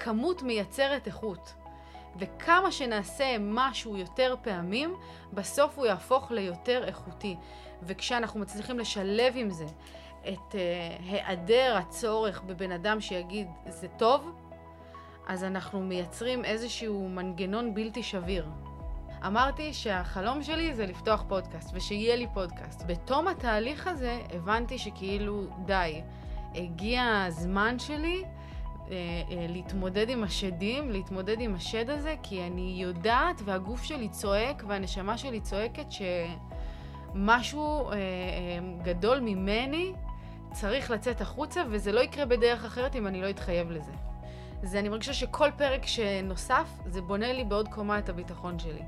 כמות מייצרת איכות. וכמה שנעשה משהו יותר פעמים, בסוף הוא יהפוך ליותר איכותי. וכשאנחנו מצליחים לשלב עם זה את uh, היעדר הצורך בבן אדם שיגיד זה טוב, אז אנחנו מייצרים איזשהו מנגנון בלתי שביר. אמרתי שהחלום שלי זה לפתוח פודקאסט, ושיהיה לי פודקאסט. בתום התהליך הזה הבנתי שכאילו די, הגיע הזמן שלי להתמודד עם השדים, להתמודד עם השד הזה, כי אני יודעת והגוף שלי צועק והנשמה שלי צועקת שמשהו אה, גדול ממני צריך לצאת החוצה, וזה לא יקרה בדרך אחרת אם אני לא אתחייב לזה. זה, אני מרגישה שכל פרק שנוסף, זה בונה לי בעוד קומה את הביטחון שלי.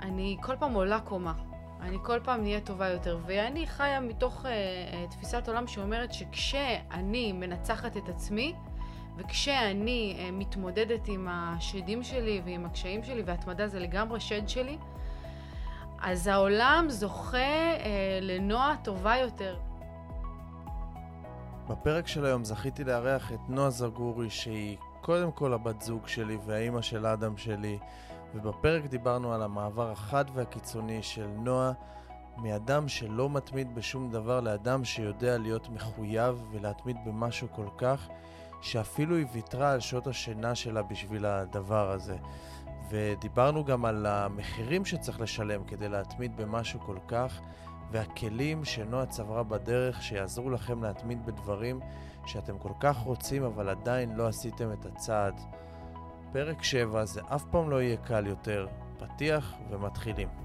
אני כל פעם עולה קומה. אני כל פעם נהיה טובה יותר. ואני חיה מתוך uh, תפיסת עולם שאומרת שכשאני מנצחת את עצמי, וכשאני uh, מתמודדת עם השדים שלי ועם הקשיים שלי, והתמדה זה לגמרי שד שלי, אז העולם זוכה uh, לנוע טובה יותר. בפרק של היום זכיתי לארח את נועה זגורי, שהיא קודם כל הבת זוג שלי והאימא של אדם שלי, ובפרק דיברנו על המעבר החד והקיצוני של נועה מאדם שלא מתמיד בשום דבר לאדם שיודע להיות מחויב ולהתמיד במשהו כל כך, שאפילו היא ויתרה על שעות השינה שלה בשביל הדבר הזה. ודיברנו גם על המחירים שצריך לשלם כדי להתמיד במשהו כל כך, והכלים שנועה צברה בדרך שיעזרו לכם להתמיד בדברים שאתם כל כך רוצים אבל עדיין לא עשיתם את הצעד. פרק 7 זה אף פעם לא יהיה קל יותר. פתיח ומתחילים.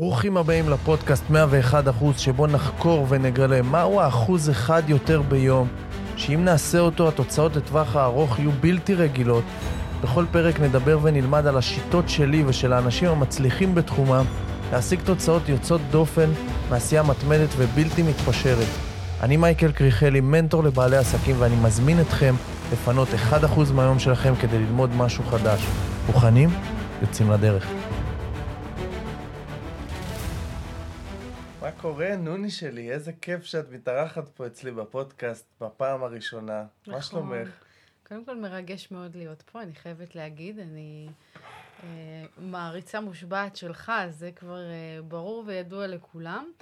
ברוכים הבאים לפודקאסט 101% שבו נחקור ונגלה מהו האחוז אחד יותר ביום, שאם נעשה אותו התוצאות לטווח הארוך יהיו בלתי רגילות. בכל פרק נדבר ונלמד על השיטות שלי ושל האנשים המצליחים בתחומם להשיג תוצאות יוצאות דופן מעשייה מתמדת ובלתי מתפשרת. אני מייקל קריכלי, מנטור לבעלי עסקים, ואני מזמין אתכם לפנות 1% מהיום שלכם כדי ללמוד משהו חדש. מוכנים? יוצאים לדרך. קורה, נוני שלי? איזה כיף שאת מתארחת פה אצלי בפודקאסט בפעם הראשונה. נכון. מה שלומך? קודם כל מרגש מאוד להיות פה, אני חייבת להגיד. אני אה, מעריצה מושבעת שלך, זה כבר אה, ברור וידוע לכולם.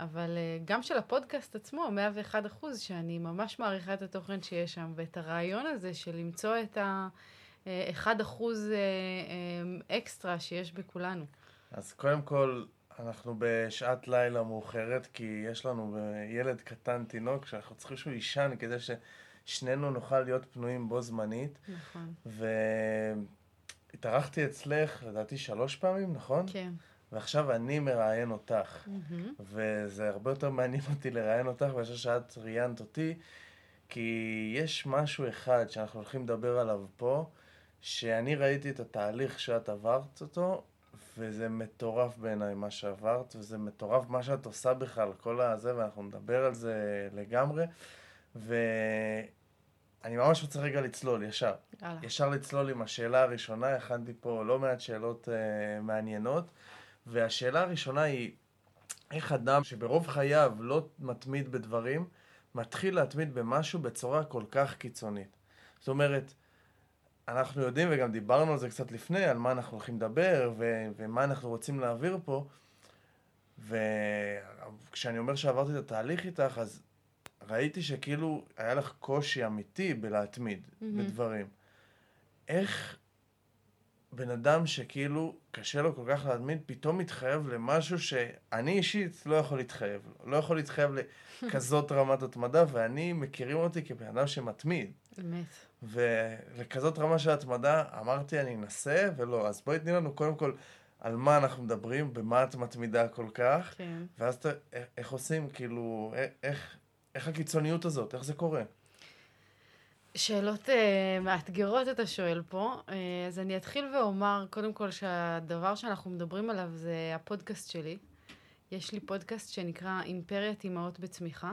אבל uh, גם של הפודקאסט עצמו, 101 אחוז, שאני ממש מעריכה את התוכן שיש שם, ואת הרעיון הזה של למצוא את ה-1 אה, אחוז uh, אקסטרה שיש בכולנו. אז קודם כל, אנחנו בשעת לילה מאוחרת, כי יש לנו ילד קטן, תינוק, שאנחנו צריכים שהוא יישן כדי ששנינו נוכל להיות פנויים בו זמנית. נכון. והתארחתי אצלך, לדעתי, שלוש פעמים, נכון? כן. ועכשיו אני מראיין אותך. Mm-hmm. וזה הרבה יותר מעניין אותי לראיין אותך מאשר שאת ראיינת אותי, כי יש משהו אחד שאנחנו הולכים לדבר עליו פה, שאני ראיתי את התהליך שאת עברת אותו, וזה מטורף בעיניי מה שעברת, וזה מטורף מה שאת עושה בכלל, כל הזה, ואנחנו נדבר על זה לגמרי. ואני ממש רוצה רגע לצלול, ישר. יאללה. ישר לצלול עם השאלה הראשונה, הכנתי פה לא מעט שאלות uh, מעניינות. והשאלה הראשונה היא, איך אדם שברוב חייו לא מתמיד בדברים, מתחיל להתמיד במשהו בצורה כל כך קיצונית. זאת אומרת, אנחנו יודעים, וגם דיברנו על זה קצת לפני, על מה אנחנו הולכים לדבר, ו- ומה אנחנו רוצים להעביר פה, וכשאני אומר שעברתי את התהליך איתך, אז ראיתי שכאילו היה לך קושי אמיתי בלהתמיד mm-hmm. בדברים. איך בן אדם שכאילו קשה לו כל כך להתמיד, פתאום מתחייב למשהו שאני אישית לא יכול להתחייב. לא יכול להתחייב לכזאת רמת התמדה, ואני, מכירים אותי כבן אדם שמתמיד. אמת. ולכזאת רמה של התמדה, אמרתי אני אנסה, ולא. אז בואי תני לנו קודם כל על מה אנחנו מדברים, במה את מתמידה כל כך, כן. ואז אתה, איך עושים, כאילו, איך, איך הקיצוניות הזאת, איך זה קורה? שאלות uh, מאתגרות אתה שואל פה. Uh, אז אני אתחיל ואומר, קודם כל, שהדבר שאנחנו מדברים עליו זה הפודקאסט שלי. יש לי פודקאסט שנקרא אימפריית אימהות בצמיחה,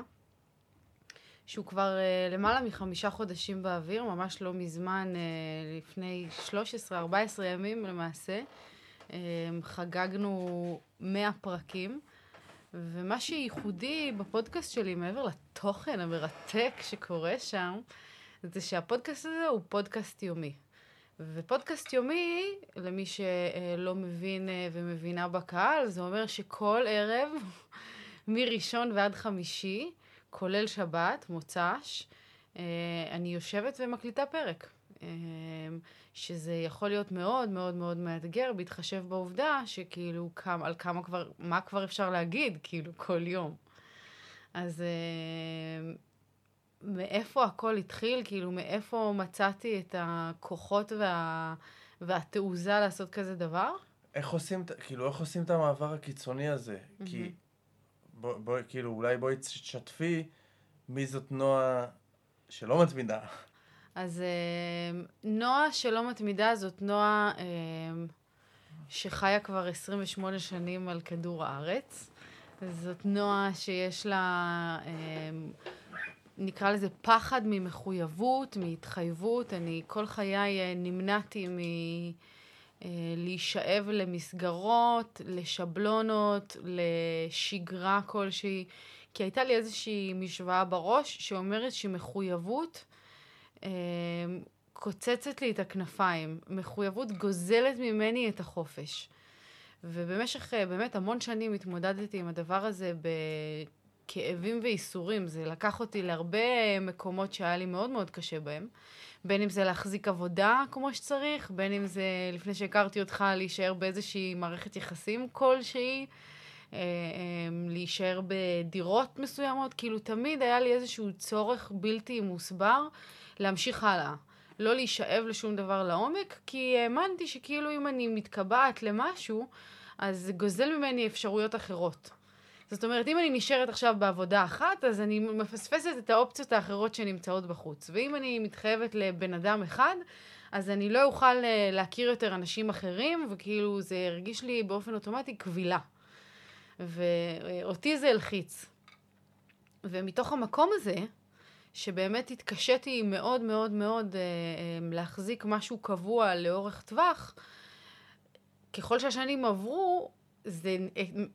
שהוא כבר uh, למעלה מחמישה חודשים באוויר, ממש לא מזמן, uh, לפני 13-14 ימים למעשה. Uh, חגגנו 100 פרקים. ומה שייחודי בפודקאסט שלי, מעבר לתוכן המרתק שקורה שם, זה שהפודקאסט הזה הוא פודקאסט יומי. ופודקאסט יומי, למי שלא מבין ומבינה בקהל, זה אומר שכל ערב, מראשון ועד חמישי, כולל שבת, מוצ"ש, אה, אני יושבת ומקליטה פרק. אה, שזה יכול להיות מאוד מאוד מאוד מאתגר, בהתחשב בעובדה שכאילו, כמה, על כמה כבר, מה כבר אפשר להגיד, כאילו, כל יום. אז מאיפה הכל התחיל, כאילו מאיפה מצאתי את הכוחות וה... והתעוזה לעשות כזה דבר? איך עושים, כאילו, איך עושים את המעבר הקיצוני הזה? Mm-hmm. כי, בואי, בוא, כאילו, אולי בואי תשתפי מי זאת נועה שלא מתמידה. אז אה, נועה שלא מתמידה זאת נועה אה, שחיה כבר 28 שנים על כדור הארץ. זאת נועה שיש לה... אה, נקרא לזה פחד ממחויבות, מהתחייבות. אני כל חיי אה, נמנעתי מ... אה, להישאב למסגרות, לשבלונות, לשגרה כלשהי, כי הייתה לי איזושהי משוואה בראש שאומרת שמחויבות אה, קוצצת לי את הכנפיים. מחויבות גוזלת ממני את החופש. ובמשך באמת המון שנים התמודדתי עם הדבר הזה כאבים וייסורים. זה לקח אותי להרבה מקומות שהיה לי מאוד מאוד קשה בהם. בין אם זה להחזיק עבודה כמו שצריך, בין אם זה, לפני שהכרתי אותך, להישאר באיזושהי מערכת יחסים כלשהי, אה, אה, להישאר בדירות מסוימות. כאילו, תמיד היה לי איזשהו צורך בלתי מוסבר להמשיך הלאה. לא להישאב לשום דבר לעומק, כי האמנתי שכאילו אם אני מתקבעת למשהו, אז זה גוזל ממני אפשרויות אחרות. זאת אומרת, אם אני נשארת עכשיו בעבודה אחת, אז אני מפספסת את האופציות האחרות שנמצאות בחוץ. ואם אני מתחייבת לבן אדם אחד, אז אני לא אוכל אה, להכיר יותר אנשים אחרים, וכאילו זה הרגיש לי באופן אוטומטי קבילה. ואותי זה הלחיץ. ומתוך המקום הזה, שבאמת התקשיתי מאוד מאוד מאוד אה, אה, להחזיק משהו קבוע לאורך טווח, ככל שהשנים עברו, זה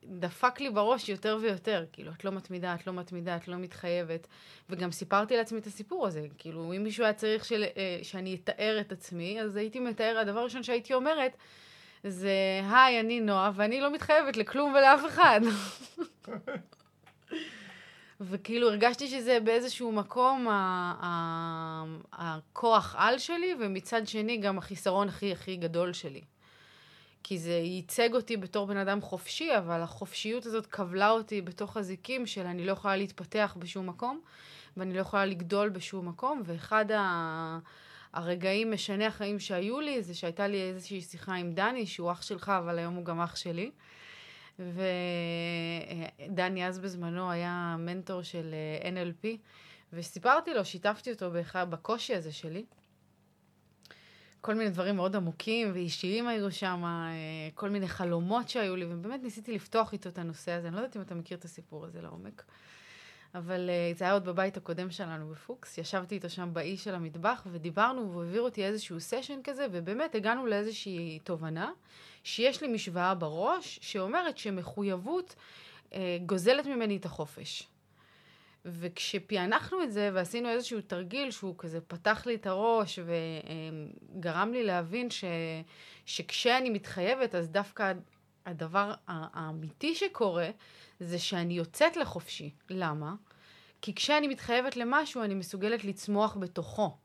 דפק לי בראש יותר ויותר, כאילו, את לא מתמידה, את לא מתמידה, את לא מתחייבת. וגם סיפרתי לעצמי את הסיפור הזה, כאילו, אם מישהו היה צריך של, אה, שאני אתאר את עצמי, אז הייתי מתאר, הדבר הראשון שהייתי אומרת, זה, היי, אני נועה, ואני לא מתחייבת לכלום ולאף אחד. וכאילו הרגשתי שזה באיזשהו מקום הכוח על שלי, ומצד שני גם החיסרון הכי הכי גדול שלי. כי זה ייצג אותי בתור בן אדם חופשי, אבל החופשיות הזאת כבלה אותי בתוך הזיקים של אני לא יכולה להתפתח בשום מקום, ואני לא יכולה לגדול בשום מקום, ואחד ה... הרגעים משני החיים שהיו לי, זה שהייתה לי איזושהי שיחה עם דני, שהוא אח שלך, אבל היום הוא גם אח שלי. ודני אז בזמנו היה מנטור של אה, NLP, וסיפרתי לו, שיתפתי אותו בקושי הזה שלי. כל מיני דברים מאוד עמוקים ואישיים היו שם, אה, כל מיני חלומות שהיו לי, ובאמת ניסיתי לפתוח איתו את הנושא הזה. אני לא יודעת אם אתה מכיר את הסיפור הזה לעומק, אבל אה, זה היה עוד בבית הקודם שלנו בפוקס. ישבתי איתו שם באי של המטבח ודיברנו, והוא העביר אותי איזשהו סשן כזה, ובאמת הגענו לאיזושהי תובנה, שיש לי משוואה בראש שאומרת שמחויבות אה, גוזלת ממני את החופש. וכשפענחנו את זה ועשינו איזשהו תרגיל שהוא כזה פתח לי את הראש וגרם לי להבין ש, שכשאני מתחייבת אז דווקא הדבר האמיתי שקורה זה שאני יוצאת לחופשי. למה? כי כשאני מתחייבת למשהו אני מסוגלת לצמוח בתוכו.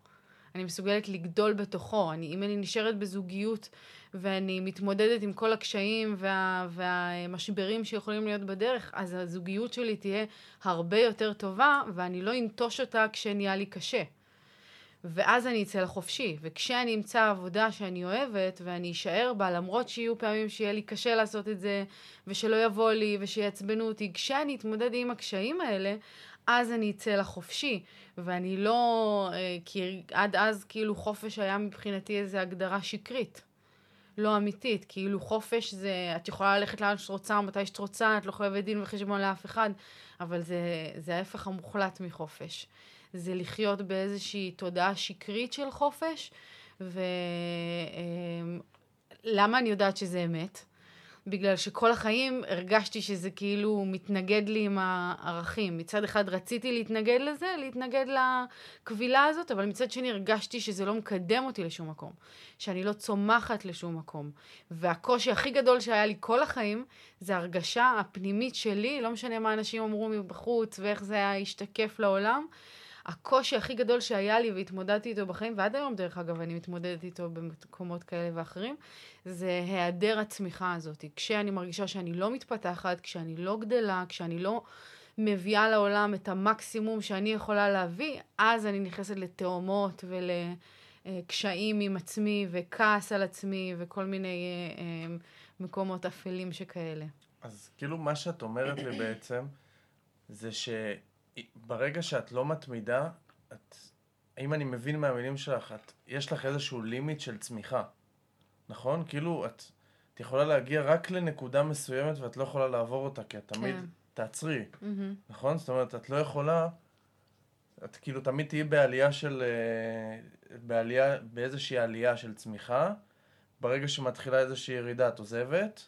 אני מסוגלת לגדול בתוכו. אני, אם אני נשארת בזוגיות ואני מתמודדת עם כל הקשיים וה, והמשברים שיכולים להיות בדרך, אז הזוגיות שלי תהיה הרבה יותר טובה, ואני לא אנטוש אותה כשנהיה לי קשה. ואז אני אצא לחופשי. וכשאני אמצא עבודה שאני אוהבת, ואני אשאר בה, למרות שיהיו פעמים שיהיה לי קשה לעשות את זה, ושלא יבוא לי, ושיעצבנו אותי, כשאני אתמודד עם הקשיים האלה, אז אני אצא לחופשי. ואני לא... אה, כי עד אז כאילו חופש היה מבחינתי איזו הגדרה שקרית. לא אמיתית, כאילו חופש זה, את יכולה ללכת לאן שאת רוצה, מתי שאת רוצה, את לא חייבת דין וחשבון לאף אחד, אבל זה, זה ההפך המוחלט מחופש. זה לחיות באיזושהי תודעה שקרית של חופש, ולמה אמ, אני יודעת שזה אמת? בגלל שכל החיים הרגשתי שזה כאילו מתנגד לי עם הערכים. מצד אחד רציתי להתנגד לזה, להתנגד לקבילה הזאת, אבל מצד שני הרגשתי שזה לא מקדם אותי לשום מקום, שאני לא צומחת לשום מקום. והקושי הכי גדול שהיה לי כל החיים, זה ההרגשה הפנימית שלי, לא משנה מה אנשים אמרו מבחוץ ואיך זה היה השתקף לעולם. הקושי הכי גדול שהיה לי והתמודדתי איתו בחיים, ועד היום דרך אגב אני מתמודדת איתו במקומות כאלה ואחרים, זה היעדר הצמיחה הזאת. כשאני מרגישה שאני לא מתפתחת, כשאני לא גדלה, כשאני לא מביאה לעולם את המקסימום שאני יכולה להביא, אז אני נכנסת לתאומות ולקשיים עם עצמי וכעס על עצמי וכל מיני אה, אה, מקומות אפלים שכאלה. אז כאילו מה שאת אומרת לי בעצם, זה ש... ברגע שאת לא מתמידה, את, אם אני מבין מהמילים שלך, את, יש לך איזשהו לימיט של צמיחה, נכון? כאילו, את, את יכולה להגיע רק לנקודה מסוימת ואת לא יכולה לעבור אותה, כי את תמיד כן. תעצרי, mm-hmm. נכון? זאת אומרת, את לא יכולה, את כאילו תמיד תהיי בעלייה של, אה, בעלייה, באיזושהי עלייה של צמיחה, ברגע שמתחילה איזושהי ירידה את עוזבת,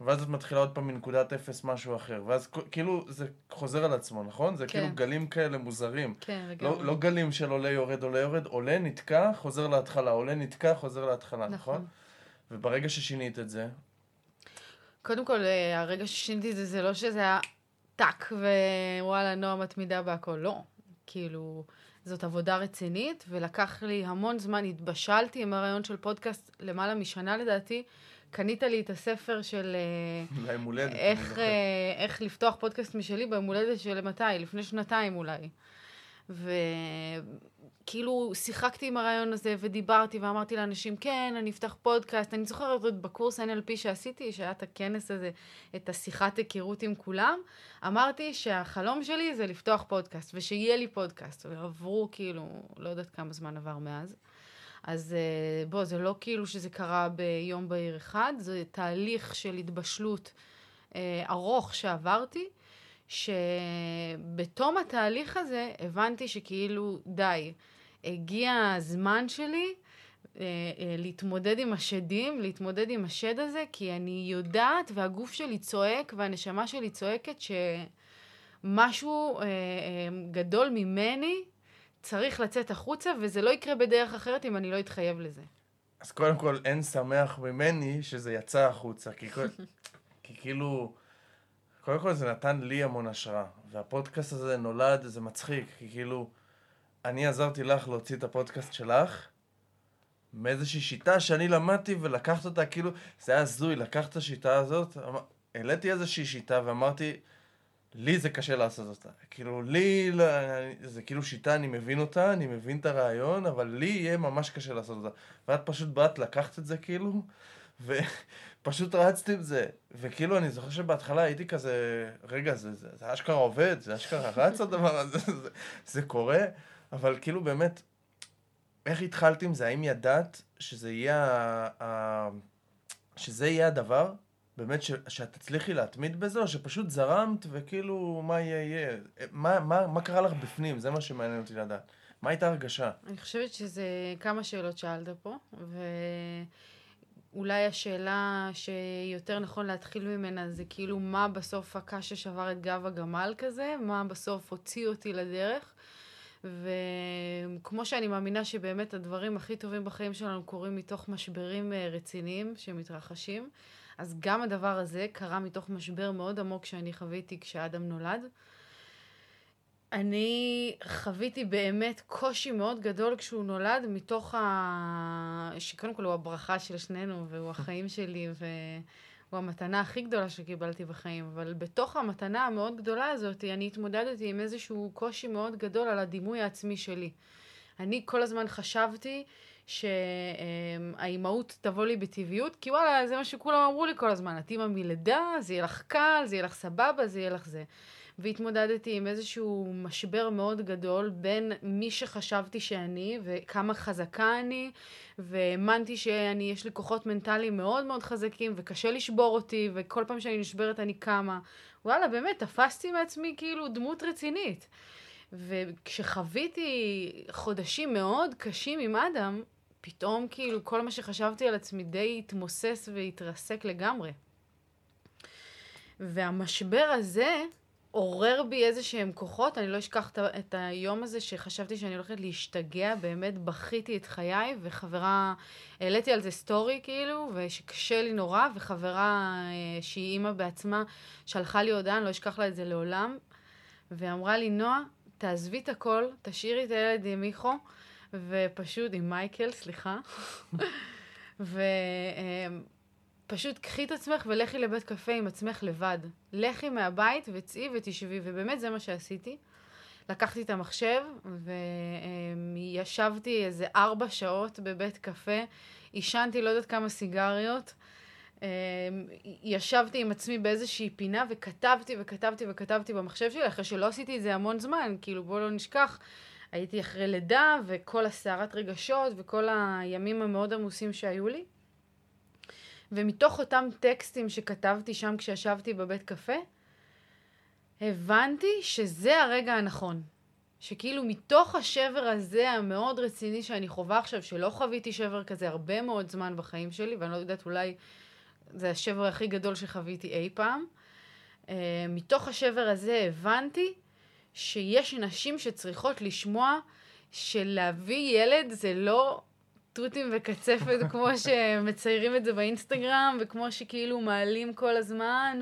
ואז את מתחילה עוד פעם מנקודת אפס משהו אחר, ואז כאילו זה חוזר על עצמו, נכון? זה כאילו כן. כאילו גלים כאלה מוזרים. כן, לא, לגמרי. לא, לא גלים של עולה יורד, עולה יורד, עולה נתקע, חוזר להתחלה, עולה נתקע, חוזר להתחלה, נכון? נכון? וברגע ששינית את זה... קודם כל, אה, הרגע ששיניתי את זה, זה לא שזה היה טאק ווואלה, נועה מתמידה בהכל, לא. כאילו, זאת עבודה רצינית, ולקח לי המון זמן, התבשלתי עם הרעיון של פודקאסט למעלה משנה לדעתי. קנית לי את הספר של... אה, ליום הולדת, איך, אה, איך לפתוח פודקאסט משלי ביום הולדת של מתי? לפני שנתיים אולי. וכאילו שיחקתי עם הרעיון הזה ודיברתי ואמרתי לאנשים, כן, אני אפתח פודקאסט. אני זוכרת עוד בקורס NLP שעשיתי, שהיה את הכנס הזה, את השיחת היכרות עם כולם, אמרתי שהחלום שלי זה לפתוח פודקאסט, ושיהיה לי פודקאסט. ועברו כאילו, לא יודעת כמה זמן עבר מאז. אז אה, בוא, זה לא כאילו שזה קרה ביום בהיר אחד, זה תהליך של התבשלות אה, ארוך שעברתי, שבתום התהליך הזה הבנתי שכאילו די, הגיע הזמן שלי אה, להתמודד עם השדים, להתמודד עם השד הזה, כי אני יודעת והגוף שלי צועק והנשמה שלי צועקת שמשהו גדול ממני צריך לצאת החוצה, וזה לא יקרה בדרך אחרת אם אני לא אתחייב לזה. אז קודם כל, אין שמח ממני שזה יצא החוצה, כי, כל... כי כאילו, קודם כל זה נתן לי המון השראה, והפודקאסט הזה נולד, זה מצחיק, כי כאילו, אני עזרתי לך להוציא את הפודקאסט שלך, מאיזושהי שיטה שאני למדתי ולקחת אותה, כאילו, זה היה הזוי, לקחת את השיטה הזאת, העליתי איזושהי שיטה ואמרתי, לי זה קשה לעשות אותה. כאילו, לי, לא, זה כאילו שיטה, אני מבין אותה, אני מבין את הרעיון, אבל לי יהיה ממש קשה לעשות אותה. ואת פשוט באת, לקחת את זה כאילו, ופשוט רצתי עם זה. וכאילו, אני זוכר שבהתחלה הייתי כזה, רגע, זה, זה, זה אשכרה עובד, זה אשכרה רץ הדבר הזה, זה, זה קורה, אבל כאילו באמת, איך התחלת עם זה? האם ידעת שזה יהיה, שזה יהיה הדבר? באמת ש, שאת תצליחי להתמיד בזה, או שפשוט זרמת וכאילו מה יהיה יהיה? מה, מה, מה קרה לך בפנים? זה מה שמעניין אותי לדעת. מה הייתה הרגשה? אני חושבת שזה כמה שאלות שאלת פה, ואולי השאלה שיותר נכון להתחיל ממנה זה כאילו מה בסוף הקש ששבר את גב הגמל כזה, מה בסוף הוציא אותי לדרך. וכמו שאני מאמינה שבאמת הדברים הכי טובים בחיים שלנו קורים מתוך משברים אה, רציניים שמתרחשים, אז גם הדבר הזה קרה מתוך משבר מאוד עמוק שאני חוויתי כשאדם נולד. אני חוויתי באמת קושי מאוד גדול כשהוא נולד, מתוך ה... שקודם כל הוא הברכה של שנינו, והוא החיים שלי, והוא המתנה הכי גדולה שקיבלתי בחיים. אבל בתוך המתנה המאוד גדולה הזאת, אני התמודדתי עם איזשהו קושי מאוד גדול על הדימוי העצמי שלי. אני כל הזמן חשבתי שהאימהות תבוא לי בטבעיות, כי וואלה, זה מה שכולם אמרו לי כל הזמן, את אימא מלידה, זה יהיה לך קל, זה יהיה לך סבבה, זה יהיה לך זה. והתמודדתי עם איזשהו משבר מאוד גדול בין מי שחשבתי שאני וכמה חזקה אני, והאמנתי שאני, יש לי כוחות מנטליים מאוד מאוד חזקים וקשה לשבור אותי, וכל פעם שאני נשברת אני קמה. וואלה, באמת, תפסתי מעצמי כאילו דמות רצינית. וכשחוויתי חודשים מאוד קשים עם אדם, פתאום כאילו כל מה שחשבתי על עצמי די התמוסס והתרסק לגמרי. והמשבר הזה עורר בי איזה שהם כוחות, אני לא אשכח את היום הזה שחשבתי שאני הולכת להשתגע, באמת בכיתי את חיי, וחברה, העליתי על זה סטורי כאילו, ושקשה לי נורא, וחברה אה, שהיא אימא בעצמה, שלחה לי הודעה, אני לא אשכח לה את זה לעולם, ואמרה לי, נועה, תעזבי את הכל, תשאירי את הילד עם מיכו, ופשוט, עם מייקל, סליחה, ו... אה, פשוט קחי את עצמך ולכי לבית קפה עם עצמך לבד. לכי מהבית וצאי ותשבי, ובאמת זה מה שעשיתי. לקחתי את המחשב וישבתי איזה ארבע שעות בבית קפה, עישנתי לא יודעת כמה סיגריות, ישבתי עם עצמי באיזושהי פינה וכתבתי וכתבתי וכתבתי במחשב שלי, אחרי שלא עשיתי את זה המון זמן, כאילו בואו לא נשכח, הייתי אחרי לידה וכל הסערת רגשות וכל הימים המאוד עמוסים שהיו לי. ומתוך אותם טקסטים שכתבתי שם כשישבתי בבית קפה, הבנתי שזה הרגע הנכון. שכאילו מתוך השבר הזה המאוד רציני שאני חווה עכשיו, שלא חוויתי שבר כזה הרבה מאוד זמן בחיים שלי, ואני לא יודעת, אולי זה השבר הכי גדול שחוויתי אי פעם, uh, מתוך השבר הזה הבנתי שיש נשים שצריכות לשמוע שלהביא ילד זה לא תותים וקצפת, כמו שמציירים את זה באינסטגרם, וכמו שכאילו מעלים כל הזמן,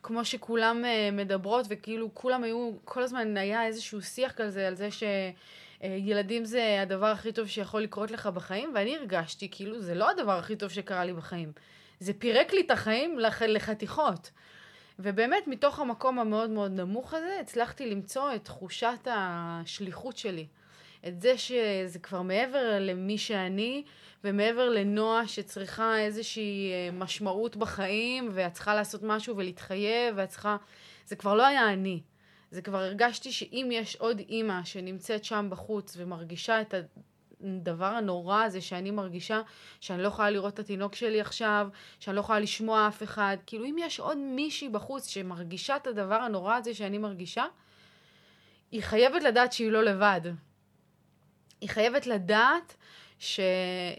וכמו שכולם uh, מדברות, וכאילו כולם היו, כל הזמן היה איזשהו שיח כזה על זה שילדים uh, זה הדבר הכי טוב שיכול לקרות לך בחיים, ואני הרגשתי כאילו זה לא הדבר הכי טוב שקרה לי בחיים. זה פירק לי את החיים לח, לחתיכות. ובאמת, מתוך המקום המאוד מאוד נמוך הזה, הצלחתי למצוא את תחושת השליחות שלי. את זה שזה כבר מעבר למי שאני, ומעבר לנועה שצריכה איזושהי אה, משמעות בחיים, ואת צריכה לעשות משהו ולהתחייב, ואת צריכה... זה כבר לא היה אני. זה כבר הרגשתי שאם יש עוד אימא שנמצאת שם בחוץ ומרגישה את הדבר הנורא הזה שאני מרגישה, שאני לא יכולה לראות את התינוק שלי עכשיו, שאני לא יכולה לשמוע אף אחד, כאילו אם יש עוד מישהי בחוץ שמרגישה את הדבר הנורא הזה שאני מרגישה, היא חייבת לדעת שהיא לא לבד. היא חייבת לדעת ש...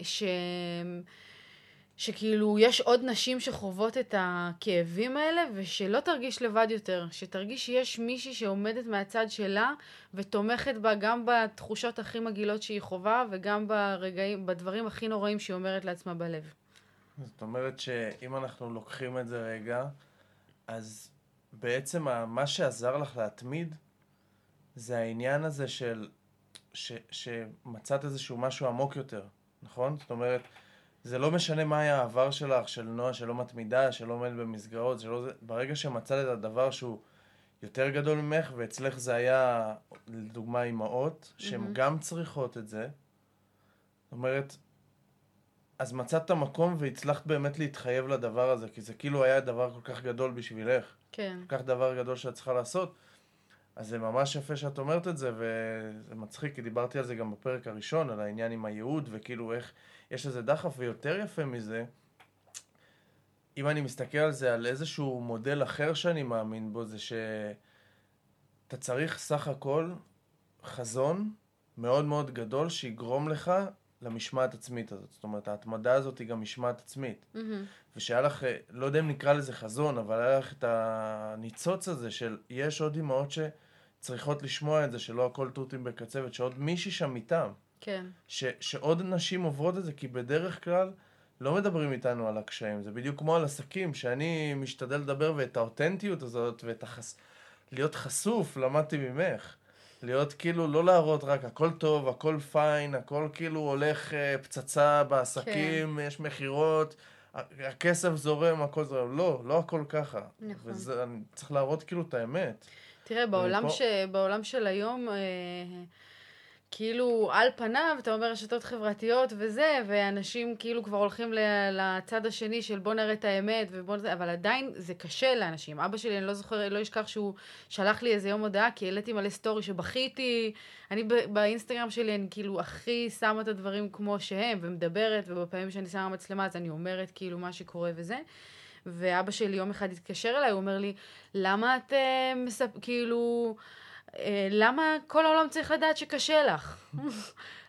ש... שכאילו יש עוד נשים שחוות את הכאבים האלה ושלא תרגיש לבד יותר, שתרגיש שיש מישהי שעומדת מהצד שלה ותומכת בה גם בתחושות הכי מגעילות שהיא חווה וגם ברגעים, בדברים הכי נוראים שהיא אומרת לעצמה בלב. זאת אומרת שאם אנחנו לוקחים את זה רגע, אז בעצם מה שעזר לך להתמיד זה העניין הזה של ש, שמצאת איזשהו משהו עמוק יותר, נכון? זאת אומרת, זה לא משנה מה היה העבר שלך, של נועה שלא מתמידה, שלא עומד במסגרות, שלא זה... ברגע שמצאת את הדבר שהוא יותר גדול ממך, ואצלך זה היה, לדוגמה, אימהות, שהן mm-hmm. גם צריכות את זה, זאת אומרת, אז מצאת את המקום והצלחת באמת להתחייב לדבר הזה, כי זה כאילו היה דבר כל כך גדול בשבילך. כן. כל כך דבר גדול שאת צריכה לעשות. אז זה ממש יפה שאת אומרת את זה, וזה מצחיק, כי דיברתי על זה גם בפרק הראשון, על העניין עם הייעוד, וכאילו איך יש לזה דחף, ויותר יפה מזה, אם אני מסתכל על זה, על איזשהו מודל אחר שאני מאמין בו, זה שאתה צריך סך הכל חזון מאוד מאוד גדול שיגרום לך למשמעת עצמית הזאת. זאת אומרת, ההתמדה הזאת היא גם משמעת עצמית. Mm-hmm. ושהיה לך, לא יודע אם נקרא לזה חזון, אבל היה לך את הניצוץ הזה של יש עוד אימהות ש... צריכות לשמוע את זה, שלא הכל תותים בקצבת, שעוד מישהי שם איתם. כן. ש, שעוד נשים עוברות את זה, כי בדרך כלל לא מדברים איתנו על הקשיים. זה בדיוק כמו על עסקים, שאני משתדל לדבר ואת האותנטיות הזאת, ואת החס... להיות חשוף, למדתי ממך. להיות כאילו, לא להראות רק הכל טוב, הכל פיין, הכל כאילו הולך אה, פצצה בעסקים, כן. יש מכירות, הכסף זורם, הכל זורם. לא, לא הכל ככה. נכון. וזה, אני צריך להראות כאילו את האמת. תראה, בעולם, פה... ש... בעולם של היום, אה, כאילו, על פניו, אתה אומר רשתות חברתיות וזה, ואנשים כאילו כבר הולכים לצד השני של בוא נראה את האמת, ובוא נראה, אבל עדיין זה קשה לאנשים. אבא שלי, אני לא זוכר, לא אשכח שהוא שלח לי איזה יום הודעה, כי העליתי מלא סטורי שבכיתי. אני באינסטגרם שלי, אני כאילו הכי שמה את הדברים כמו שהם, ומדברת, ובפעמים שאני שמה מצלמה, אז אני אומרת כאילו מה שקורה וזה. ואבא שלי יום אחד התקשר אליי, הוא אומר לי, למה את uh, מספ... כאילו, uh, למה כל העולם צריך לדעת שקשה לך?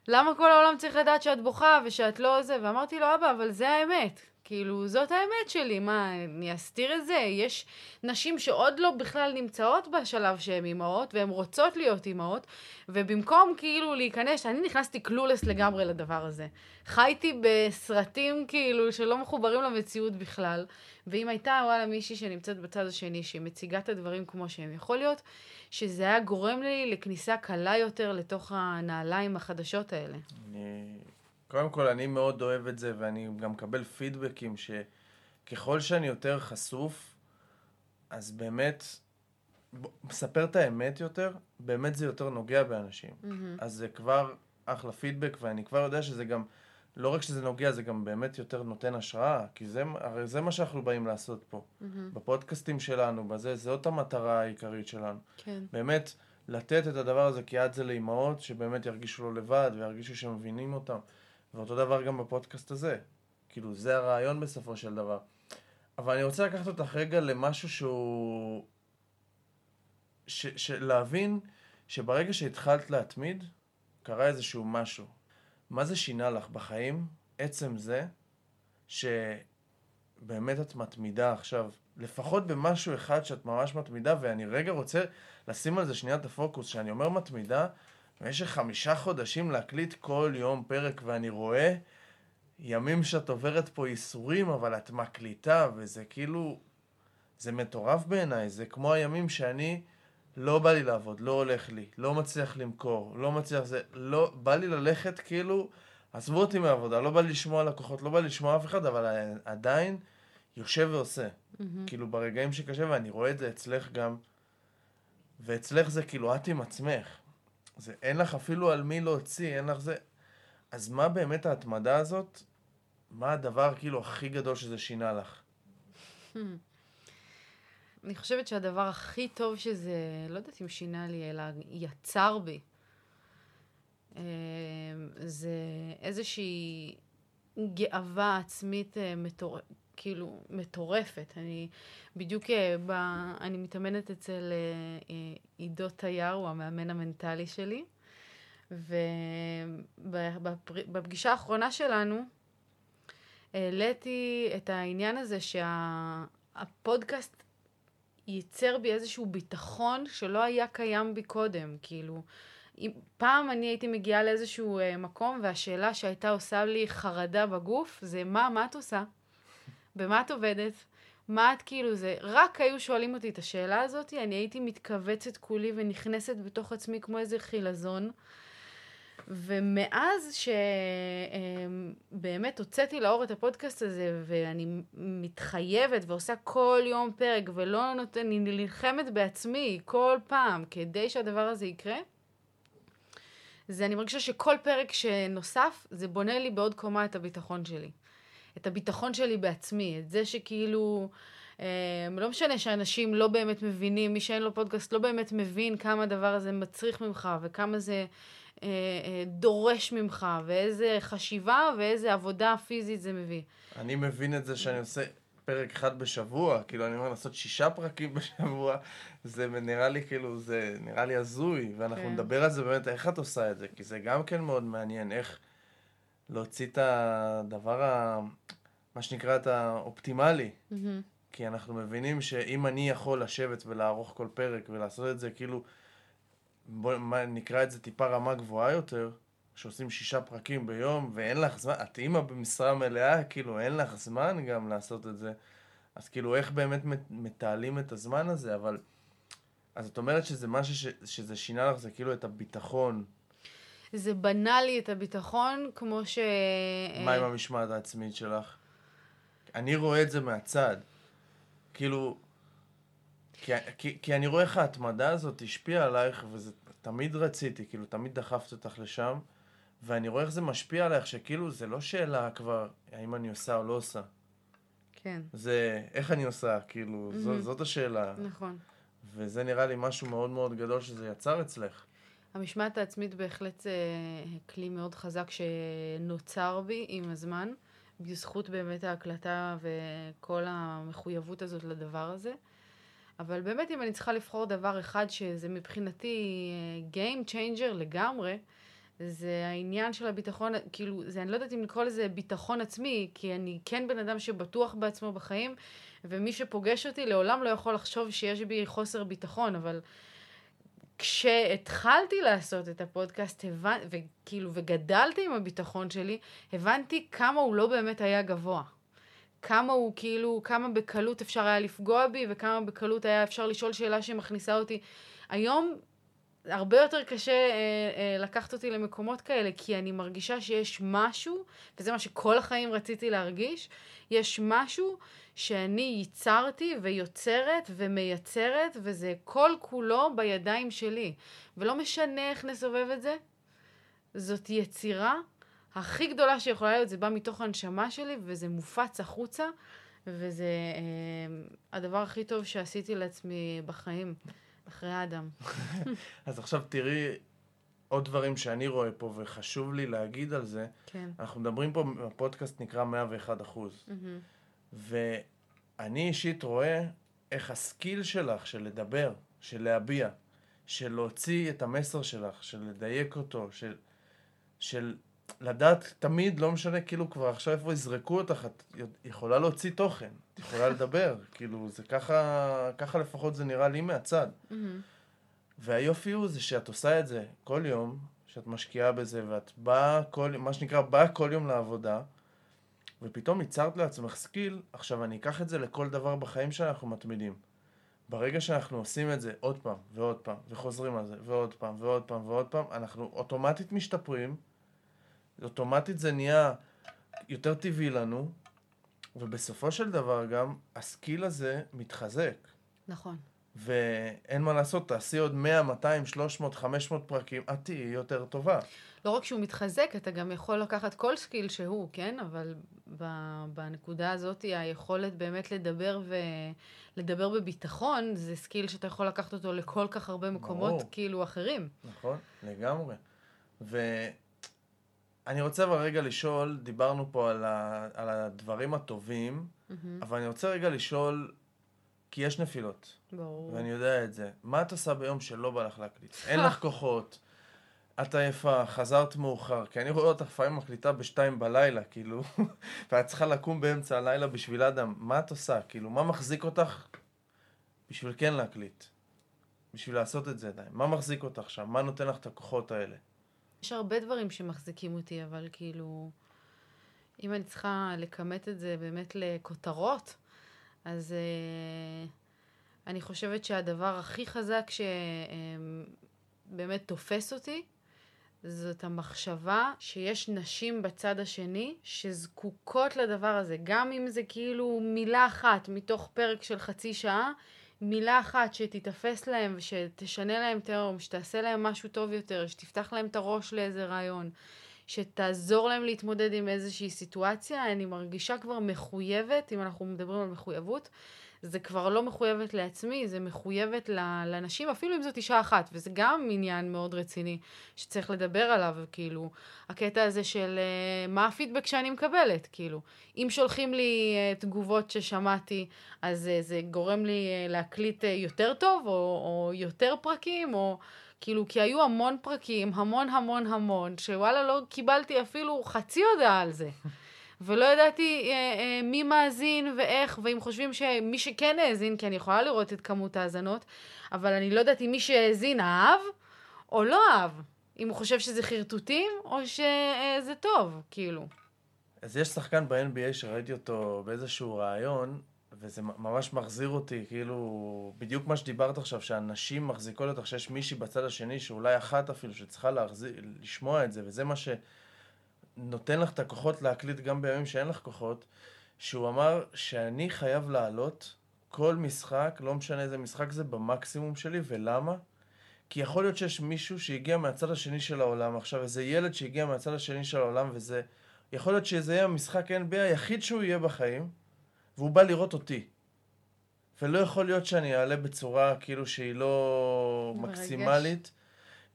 למה כל העולם צריך לדעת שאת בוכה ושאת לא זה? ואמרתי לו, אבא, אבל זה האמת. כאילו, זאת האמת שלי, מה, אני אסתיר את זה? יש נשים שעוד לא בכלל נמצאות בשלב שהן אימהות, והן רוצות להיות אימהות, ובמקום כאילו להיכנס, אני נכנסתי קלולס לגמרי לדבר הזה. חייתי בסרטים כאילו שלא מחוברים למציאות בכלל, ואם הייתה, וואלה, מישהי שנמצאת בצד השני, שמציגה את הדברים כמו שהם, יכול להיות שזה היה גורם לי לכניסה קלה יותר לתוך הנעליים החדשות האלה. אני... קודם כל, אני מאוד אוהב את זה, ואני גם מקבל פידבקים שככל שאני יותר חשוף, אז באמת, מספר את האמת יותר, באמת זה יותר נוגע באנשים. Mm-hmm. אז זה כבר אחלה פידבק, ואני כבר יודע שזה גם, לא רק שזה נוגע, זה גם באמת יותר נותן השראה, כי זה, הרי זה מה שאנחנו באים לעשות פה. Mm-hmm. בפודקאסטים שלנו, בזה, זאת המטרה העיקרית שלנו. כן. באמת, לתת את הדבר הזה כיד זה לאימהות, שבאמת ירגישו לא לבד, וירגישו שמבינים אותם. ואותו דבר גם בפודקאסט הזה. כאילו, זה הרעיון בסופו של דבר. אבל אני רוצה לקחת אותך רגע למשהו שהוא... ש... ש... להבין שברגע שהתחלת להתמיד, קרה איזשהו משהו. מה זה שינה לך בחיים? עצם זה שבאמת את מתמידה עכשיו, לפחות במשהו אחד שאת ממש מתמידה, ואני רגע רוצה לשים על זה שנייה את הפוקוס, שאני אומר מתמידה, במשך חמישה חודשים להקליט כל יום פרק, ואני רואה ימים שאת עוברת פה ייסורים, אבל את מקליטה, וזה כאילו... זה מטורף בעיניי, זה כמו הימים שאני... לא בא לי לעבוד, לא הולך לי, לא מצליח למכור, לא מצליח זה, לא, בא לי ללכת כאילו, עזבו אותי מהעבודה, לא בא לי לשמוע לקוחות, לא בא לי לשמוע אף אחד, אבל עדיין יושב ועושה. Mm-hmm. כאילו ברגעים שקשה, ואני רואה את זה אצלך גם, ואצלך זה כאילו את עם עצמך. זה, אין לך אפילו על מי להוציא, אין לך זה... אז מה באמת ההתמדה הזאת? מה הדבר כאילו הכי גדול שזה שינה לך? אני חושבת שהדבר הכי טוב שזה, לא יודעת אם שינה לי, אלא יצר בי, אה, זה איזושהי גאווה עצמית אה, מטור... כאילו מטורפת. אני בדיוק, אה, ב... אני מתאמנת אצל עידו תייר, הוא המאמן המנטלי שלי, ובפגישה האחרונה שלנו העליתי את העניין הזה שהפודקאסט שה... ייצר בי איזשהו ביטחון שלא היה קיים בי קודם, כאילו. אם, פעם אני הייתי מגיעה לאיזשהו אה, מקום, והשאלה שהייתה עושה לי חרדה בגוף, זה מה, מה את עושה? במה את עובדת? מה את כאילו זה? רק היו שואלים אותי את השאלה הזאת, אני הייתי מתכווצת כולי ונכנסת בתוך עצמי כמו איזה חילזון. ומאז שבאמת הוצאתי לאור את הפודקאסט הזה, ואני מתחייבת ועושה כל יום פרק, ולא נותן, אני נלחמת בעצמי כל פעם כדי שהדבר הזה יקרה, זה אני מרגישה שכל פרק שנוסף, זה בונה לי בעוד קומה את הביטחון שלי. את הביטחון שלי בעצמי, את זה שכאילו... אה, לא משנה שאנשים לא באמת מבינים, מי שאין לו פודקאסט לא באמת מבין כמה הדבר הזה מצריך ממך וכמה זה אה, אה, דורש ממך, ואיזה חשיבה ואיזה עבודה פיזית זה מביא. אני מבין את זה שאני עושה פרק אחד בשבוע, כאילו אני אומר לעשות שישה פרקים בשבוע, זה נראה לי כאילו, זה נראה לי הזוי, ואנחנו כן. נדבר על זה באמת, איך את עושה את זה, כי זה גם כן מאוד מעניין, איך להוציא את הדבר, ה... מה שנקרא, את האופטימלי. Mm-hmm. כי אנחנו מבינים שאם אני יכול לשבת ולערוך כל פרק ולעשות את זה כאילו בוא נקרא את זה טיפה רמה גבוהה יותר, שעושים שישה פרקים ביום, ואין לך זמן, את אימא במשרה מלאה, כאילו אין לך זמן גם לעשות את זה. אז כאילו איך באמת מתעלים את הזמן הזה, אבל... אז את אומרת שזה משהו ש, שזה שינה לך, זה כאילו את הביטחון. זה בנה לי את הביטחון, כמו ש... מה עם המשמעת העצמית שלך? אני רואה את זה מהצד. כאילו, כי, כי, כי אני רואה איך ההתמדה הזאת השפיעה עלייך, וזה תמיד רציתי, כאילו, תמיד דחפת אותך לשם, ואני רואה איך זה משפיע עלייך, שכאילו, זה לא שאלה כבר, האם אני עושה או לא עושה. כן. זה איך אני עושה, כאילו, mm-hmm. זו, זאת השאלה. נכון. וזה נראה לי משהו מאוד מאוד גדול שזה יצר אצלך. המשמעת העצמית בהחלט זה כלי מאוד חזק שנוצר בי עם הזמן, בזכות באמת ההקלטה וכל המחויבות הזאת לדבר הזה. אבל באמת אם אני צריכה לבחור דבר אחד שזה מבחינתי אה, Game Changer לגמרי, זה העניין של הביטחון, כאילו, זה, אני לא יודעת אם לקרוא לזה ביטחון עצמי, כי אני כן בן אדם שבטוח בעצמו בחיים, ומי שפוגש אותי לעולם לא יכול לחשוב שיש בי חוסר ביטחון, אבל כשהתחלתי לעשות את הפודקאסט, הבנ... וכאילו, וגדלתי עם הביטחון שלי, הבנתי כמה הוא לא באמת היה גבוה. כמה הוא כאילו, כמה בקלות אפשר היה לפגוע בי, וכמה בקלות היה אפשר לשאול שאלה שמכניסה אותי. היום הרבה יותר קשה אה, אה, לקחת אותי למקומות כאלה, כי אני מרגישה שיש משהו, וזה מה שכל החיים רציתי להרגיש, יש משהו שאני ייצרתי ויוצרת ומייצרת, וזה כל כולו בידיים שלי. ולא משנה איך נסובב את זה, זאת יצירה הכי גדולה שיכולה להיות, זה בא מתוך הנשמה שלי, וזה מופץ החוצה, וזה אה, הדבר הכי טוב שעשיתי לעצמי בחיים, אחרי האדם. אז עכשיו תראי עוד דברים שאני רואה פה, וחשוב לי להגיד על זה. כן. אנחנו מדברים פה, הפודקאסט נקרא 101 אחוז. ואני אישית רואה איך הסקיל שלך של לדבר, של להביע, של להוציא את המסר שלך, של לדייק אותו, של, של לדעת תמיד, לא משנה כאילו כבר עכשיו איפה יזרקו אותך, את יכולה להוציא תוכן, את יכולה לדבר, כאילו זה ככה, ככה לפחות זה נראה לי מהצד. Mm-hmm. והיופי הוא זה שאת עושה את זה כל יום, שאת משקיעה בזה, ואת באה כל, מה שנקרא, באה כל יום לעבודה, ופתאום ייצרת לעצמך skill, עכשיו אני אקח את זה לכל דבר בחיים שאנחנו מתמידים. ברגע שאנחנו עושים את זה עוד פעם ועוד פעם, וחוזרים על זה, ועוד פעם ועוד פעם ועוד פעם, אנחנו אוטומטית משתפרים, אוטומטית זה נהיה יותר טבעי לנו, ובסופו של דבר גם ה skill הזה מתחזק. נכון. ואין מה לעשות, תעשי עוד 100, 200, 300, 500 פרקים, את תהיי יותר טובה. לא רק שהוא מתחזק, אתה גם יכול לקחת כל skill שהוא, כן? אבל בנקודה הזאת, היכולת באמת לדבר ולדבר בביטחון, זה skill שאתה יכול לקחת אותו לכל כך הרבה מקומות, ברור. כאילו, אחרים. נכון, לגמרי. ואני רוצה אבל רגע לשאול, דיברנו פה על, ה... על הדברים הטובים, mm-hmm. אבל אני רוצה רגע לשאול, כי יש נפילות. ברור. ואני יודע את זה. מה את עושה ביום שלא בא לך להקליט? אין לך כוחות, את עייפה, חזרת מאוחר, כי אני רואה אותך לפעמים מקליטה בשתיים בלילה, כאילו, ואת צריכה לקום באמצע הלילה בשביל אדם. מה את עושה? כאילו, מה מחזיק אותך בשביל כן להקליט? בשביל לעשות את זה עדיין. מה מחזיק אותך שם? מה נותן לך את הכוחות האלה? יש הרבה דברים שמחזיקים אותי, אבל כאילו, אם אני צריכה לכמת את זה באמת לכותרות, אז... אה, אני חושבת שהדבר הכי חזק שבאמת תופס אותי, זאת המחשבה שיש נשים בצד השני שזקוקות לדבר הזה. גם אם זה כאילו מילה אחת מתוך פרק של חצי שעה, מילה אחת שתיתפס להם ושתשנה להם את היום, שתעשה להם משהו טוב יותר, שתפתח להם את הראש לאיזה רעיון, שתעזור להם להתמודד עם איזושהי סיטואציה, אני מרגישה כבר מחויבת, אם אנחנו מדברים על מחויבות, זה כבר לא מחויבת לעצמי, זה מחויבת לנשים, אפילו אם זאת אישה אחת, וזה גם עניין מאוד רציני שצריך לדבר עליו, כאילו, הקטע הזה של uh, מה הפידבק שאני מקבלת, כאילו. אם שולחים לי uh, תגובות ששמעתי, אז uh, זה גורם לי להקליט יותר טוב, או, או יותר פרקים, או... כאילו, כי היו המון פרקים, המון המון המון, שוואלה לא קיבלתי אפילו חצי הודעה על זה. ולא ידעתי אה, אה, מי מאזין ואיך, ואם חושבים שמי שכן האזין, כי אני יכולה לראות את כמות האזנות, אבל אני לא יודעת אם מי שהאזין אהב או לא אהב. אם הוא חושב שזה חרטוטים, או שזה טוב, כאילו. אז יש שחקן ב-NBA שראיתי אותו באיזשהו ראיון, וזה ממש מחזיר אותי, כאילו, בדיוק מה שדיברת עכשיו, שהנשים מחזיקות אותך, שיש מישהי בצד השני, שאולי אחת אפילו, שצריכה להחזיר, לשמוע את זה, וזה מה ש... נותן לך את הכוחות להקליט גם בימים שאין לך כוחות, שהוא אמר שאני חייב לעלות כל משחק, לא משנה איזה משחק זה, במקסימום שלי, ולמה? כי יכול להיות שיש מישהו שהגיע מהצד השני של העולם, עכשיו איזה ילד שהגיע מהצד השני של העולם, וזה... יכול להיות שזה יהיה המשחק NBA היחיד שהוא יהיה בחיים, והוא בא לראות אותי. ולא יכול להיות שאני אעלה בצורה כאילו שהיא לא מרגש. מקסימלית,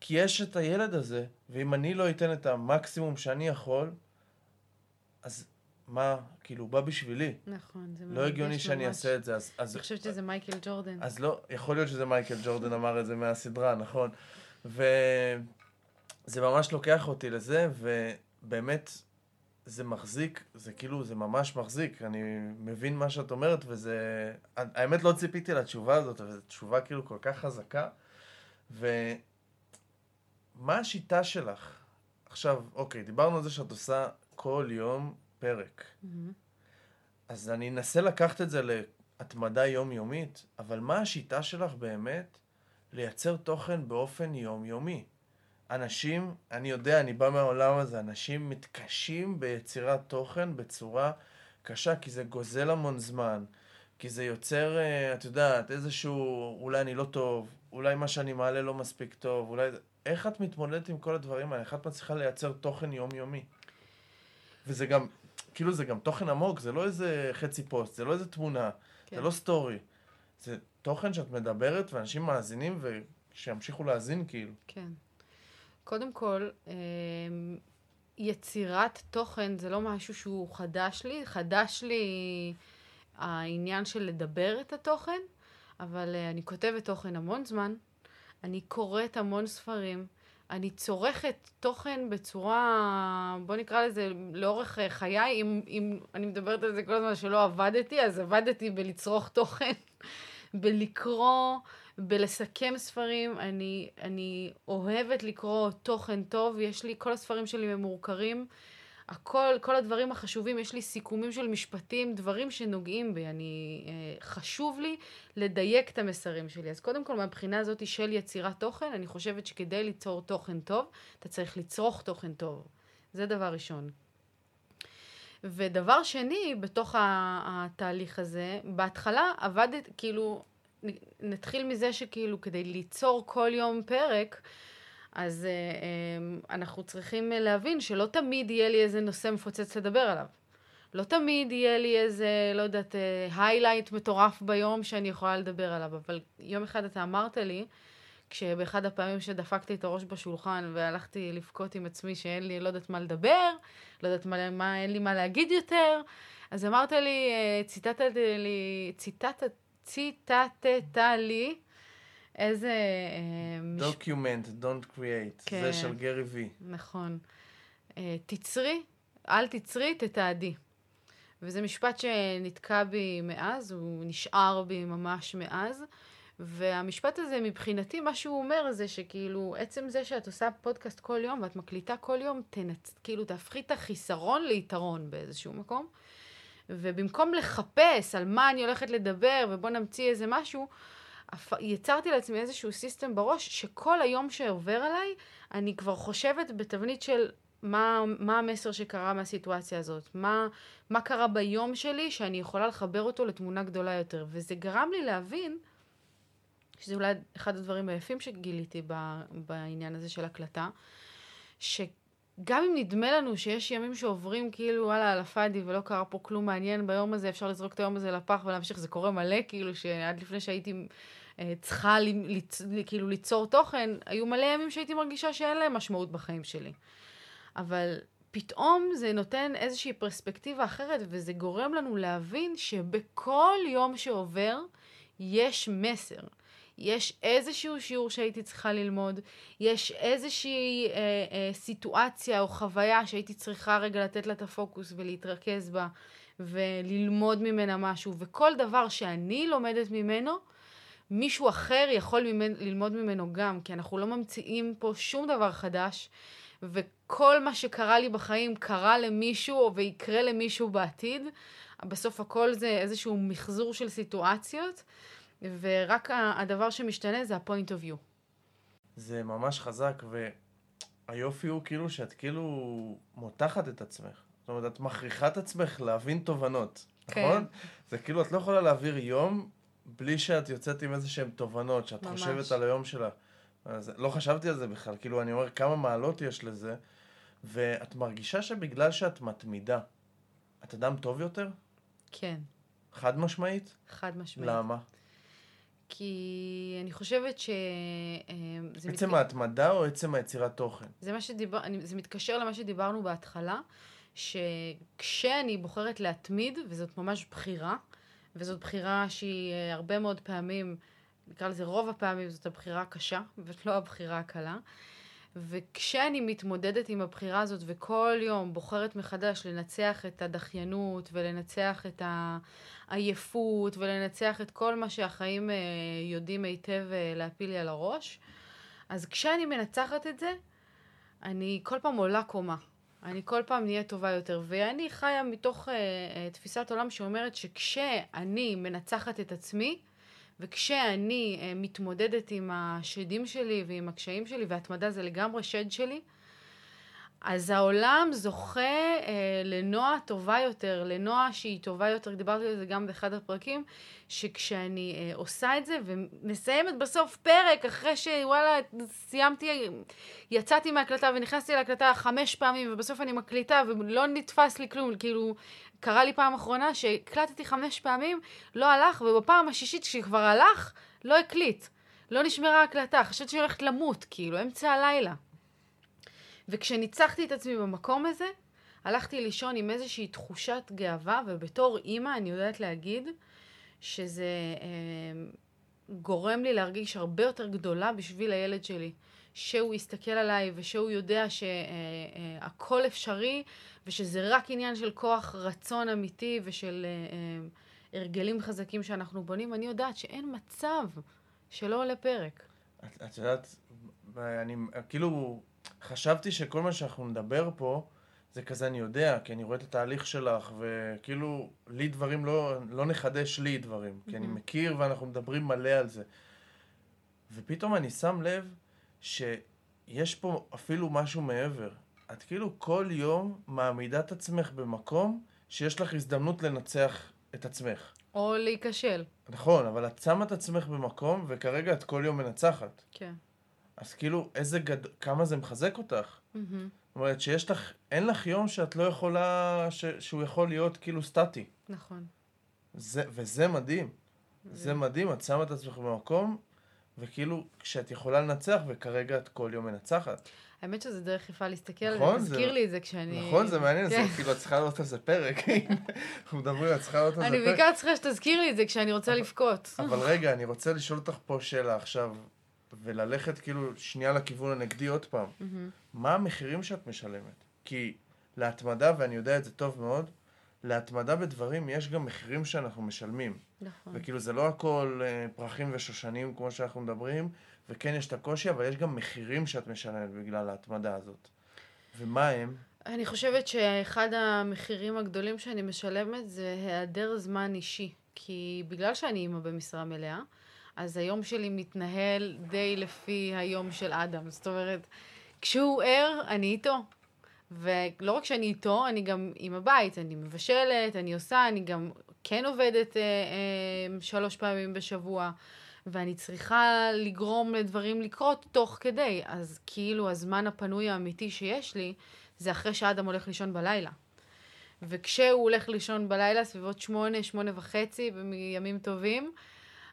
כי יש את הילד הזה, ואם אני לא אתן את המקסימום שאני יכול, אז מה, כאילו, הוא בא בשבילי. נכון, זה לא הגיוני שאני אעשה את זה, אז... אז אני חושבת שזה מייקל ג'ורדן. אז לא, יכול להיות שזה מייקל ג'ורדן אמר את זה מהסדרה, נכון. ו... זה ממש לוקח אותי לזה, ובאמת, זה מחזיק, זה כאילו, זה ממש מחזיק. אני מבין מה שאת אומרת, וזה... האמת, לא ציפיתי לתשובה הזאת, אבל זו תשובה כאילו כל כך חזקה. ומה השיטה שלך? עכשיו, אוקיי, דיברנו על זה שאת עושה כל יום פרק. Mm-hmm. אז אני אנסה לקחת את זה להתמדה יומיומית, אבל מה השיטה שלך באמת לייצר תוכן באופן יומיומי? אנשים, אני יודע, אני בא מהעולם הזה, אנשים מתקשים ביצירת תוכן בצורה קשה, כי זה גוזל המון זמן, כי זה יוצר, אה, את יודעת, איזשהו, אולי אני לא טוב, אולי מה שאני מעלה לא מספיק טוב, אולי... איך את מתמודדת עם כל הדברים האלה? איך את מצליחה לייצר תוכן יומיומי? וזה גם, כאילו זה גם תוכן עמוק, זה לא איזה חצי פוסט, זה לא איזה תמונה, כן. זה לא סטורי. זה תוכן שאת מדברת ואנשים מאזינים ושימשיכו להאזין כאילו. כן. קודם כל, אמ, יצירת תוכן זה לא משהו שהוא חדש לי. חדש לי העניין של לדבר את התוכן, אבל אה, אני כותבת תוכן המון זמן, אני קוראת המון ספרים, אני צורכת תוכן בצורה, בוא נקרא לזה, לאורך אה, חיי, אם, אם אני מדברת על זה כל הזמן שלא עבדתי, אז עבדתי בלצרוך תוכן, בלקרוא, בלסכם ספרים. אני, אני אוהבת לקרוא תוכן טוב, יש לי, כל הספרים שלי ממורקרים. הכל, כל הדברים החשובים, יש לי סיכומים של משפטים, דברים שנוגעים בי. אני, אה, חשוב לי לדייק את המסרים שלי. אז קודם כל, מהבחינה הזאת של יצירת תוכן, אני חושבת שכדי ליצור תוכן טוב, אתה צריך לצרוך תוכן טוב. זה דבר ראשון. ודבר שני, בתוך התהליך הזה, בהתחלה עבדת, כאילו, נתחיל מזה שכאילו כדי ליצור כל יום פרק, אז uh, um, אנחנו צריכים להבין שלא תמיד יהיה לי איזה נושא מפוצץ לדבר עליו. לא תמיד יהיה לי איזה, לא יודעת, highlight uh, מטורף ביום שאני יכולה לדבר עליו, אבל יום אחד אתה אמרת לי, כשבאחד הפעמים שדפקתי את הראש בשולחן והלכתי לבכות עם עצמי שאין לי, לא יודעת מה לדבר, לא יודעת מה, מה אין לי מה להגיד יותר, אז אמרת לי, אה, ציטטת לי, ציטטת, ציטטת לי איזה... document, אה, don't create, כן, זה של גרי וי. נכון. אה, תצרי, אל תצרי, תתעדי. וזה משפט שנתקע בי מאז, הוא נשאר בי ממש מאז. והמשפט הזה מבחינתי, מה שהוא אומר זה שכאילו, עצם זה שאת עושה פודקאסט כל יום ואת מקליטה כל יום, תנצ... כאילו תהפכי את החיסרון ליתרון באיזשהו מקום. ובמקום לחפש על מה אני הולכת לדבר ובוא נמציא איזה משהו, יצרתי לעצמי איזשהו סיסטם בראש, שכל היום שעובר עליי, אני כבר חושבת בתבנית של מה, מה המסר שקרה מהסיטואציה הזאת, מה, מה קרה ביום שלי שאני יכולה לחבר אותו לתמונה גדולה יותר. וזה גרם לי להבין, שזה אולי אחד הדברים היפים שגיליתי בעניין הזה של הקלטה, שגם אם נדמה לנו שיש ימים שעוברים כאילו וואלה על הפאדי ולא קרה פה כלום מעניין ביום הזה, אפשר לזרוק את היום הזה לפח ולהמשיך, זה קורה מלא, כאילו שעד לפני שהייתי אה, צריכה ליצ... כאילו ליצור תוכן, היו מלא ימים שהייתי מרגישה שאין להם משמעות בחיים שלי. אבל פתאום זה נותן איזושהי פרספקטיבה אחרת, וזה גורם לנו להבין שבכל יום שעובר יש מסר. יש איזשהו שיעור שהייתי צריכה ללמוד, יש איזושהי אה, אה, סיטואציה או חוויה שהייתי צריכה רגע לתת לה את הפוקוס ולהתרכז בה וללמוד ממנה משהו, וכל דבר שאני לומדת ממנו, מישהו אחר יכול ממנ... ללמוד ממנו גם, כי אנחנו לא ממציאים פה שום דבר חדש, וכל מה שקרה לי בחיים קרה למישהו ויקרה למישהו בעתיד. בסוף הכל זה איזשהו מחזור של סיטואציות, ורק הדבר שמשתנה זה ה-point of view. זה ממש חזק, והיופי הוא כאילו שאת כאילו מותחת את עצמך. זאת אומרת, את מכריחה את עצמך להבין תובנות, כן. נכון? זה כאילו, את לא יכולה להעביר יום בלי שאת יוצאת עם איזה שהן תובנות, שאת ממש. חושבת על היום שלה. אז לא חשבתי על זה בכלל, כאילו, אני אומר כמה מעלות יש לזה, ואת מרגישה שבגלל שאת מתמידה, את אדם טוב יותר? כן. חד משמעית? חד משמעית. למה? כי אני חושבת ש... אה, עצם מתק... ההתמדה או עצם היצירת תוכן? זה, מה שדיבר... זה מתקשר למה שדיברנו בהתחלה, שכשאני בוחרת להתמיד, וזאת ממש בחירה, וזאת בחירה שהיא אה, הרבה מאוד פעמים, נקרא לזה רוב הפעמים, זאת הבחירה הקשה, ולא הבחירה הקלה. וכשאני מתמודדת עם הבחירה הזאת וכל יום בוחרת מחדש לנצח את הדחיינות ולנצח את העייפות ולנצח את כל מה שהחיים אה, יודעים היטב אה, להפיל לי על הראש, אז כשאני מנצחת את זה, אני כל פעם עולה קומה. אני כל פעם נהיה טובה יותר. ואני חיה מתוך uh, uh, תפיסת עולם שאומרת שכשאני מנצחת את עצמי, וכשאני uh, מתמודדת עם השדים שלי ועם הקשיים שלי, והתמדה זה לגמרי שד שלי, אז העולם זוכה אה, לנועה טובה יותר, לנועה שהיא טובה יותר, דיברתי על זה גם באחד הפרקים, שכשאני אה, עושה את זה ומסיימת בסוף פרק, אחרי שוואלה, סיימתי, יצאתי מהקלטה ונכנסתי להקלטה חמש פעמים, ובסוף אני מקליטה ולא נתפס לי כלום, כאילו, קרה לי פעם אחרונה שהקלטתי חמש פעמים, לא הלך, ובפעם השישית כשכבר הלך, לא הקליט. לא נשמרה הקלטה, חשבתי שאני הולכת למות, כאילו, אמצע הלילה. וכשניצחתי את עצמי במקום הזה, הלכתי לישון עם איזושהי תחושת גאווה, ובתור אימא אני יודעת להגיד שזה אה, גורם לי להרגיש הרבה יותר גדולה בשביל הילד שלי. שהוא יסתכל עליי ושהוא יודע שהכל אה, אה, אפשרי ושזה רק עניין של כוח רצון אמיתי ושל אה, אה, הרגלים חזקים שאנחנו בונים, אני יודעת שאין מצב שלא עולה פרק. את, את יודעת, אני כאילו חשבתי שכל מה שאנחנו נדבר פה, זה כזה אני יודע, כי אני רואה את התהליך שלך, וכאילו, לי דברים לא, לא נחדש לי דברים, כי אני מכיר ואנחנו מדברים מלא על זה. ופתאום אני שם לב שיש פה אפילו משהו מעבר. את כאילו כל יום מעמידה את עצמך במקום שיש לך הזדמנות לנצח את עצמך. או להיכשל. נכון, אבל את שמה את עצמך במקום, וכרגע את כל יום מנצחת. כן. אז כאילו, איזה גד... כמה זה מחזק אותך. Mm-hmm. זאת אומרת, שיש לך, אין לך יום שאת לא יכולה, ש... שהוא יכול להיות כאילו סטטי. נכון. זה, וזה מדהים. זה... זה מדהים, את שמה את עצמך במקום, וכאילו, כשאת יכולה לנצח, וכרגע את כל יום מנצחת. האמת שזה דרך יפה להסתכל על נכון, זה, תזכיר לי את זה כשאני... נכון, זה מעניין, כן. זה כאילו, את צריכה לראות על זה פרק. אנחנו מדברים, את צריכה לראות על זה פרק. אני בעיקר צריכה שתזכיר לי את זה כשאני רוצה לבכות. אבל רגע, אני רוצה לשאול אותך פה שאלה עכשיו. וללכת כאילו שנייה לכיוון הנגדי עוד פעם. Mm-hmm. מה המחירים שאת משלמת? כי להתמדה, ואני יודע את זה טוב מאוד, להתמדה בדברים יש גם מחירים שאנחנו משלמים. נכון. וכאילו זה לא הכל אה, פרחים ושושנים כמו שאנחנו מדברים, וכן יש את הקושי, אבל יש גם מחירים שאת משלמת בגלל ההתמדה הזאת. ומה הם? אני חושבת שאחד המחירים הגדולים שאני משלמת זה היעדר זמן אישי. כי בגלל שאני אימא במשרה מלאה, אז היום שלי מתנהל די לפי היום של אדם. זאת אומרת, כשהוא ער, אני איתו. ולא רק שאני איתו, אני גם עם הבית, אני מבשלת, אני עושה, אני גם כן עובדת אה, אה, שלוש פעמים בשבוע, ואני צריכה לגרום לדברים לקרות תוך כדי. אז כאילו הזמן הפנוי האמיתי שיש לי, זה אחרי שאדם הולך לישון בלילה. וכשהוא הולך לישון בלילה, סביבות שמונה, שמונה וחצי, בימים טובים,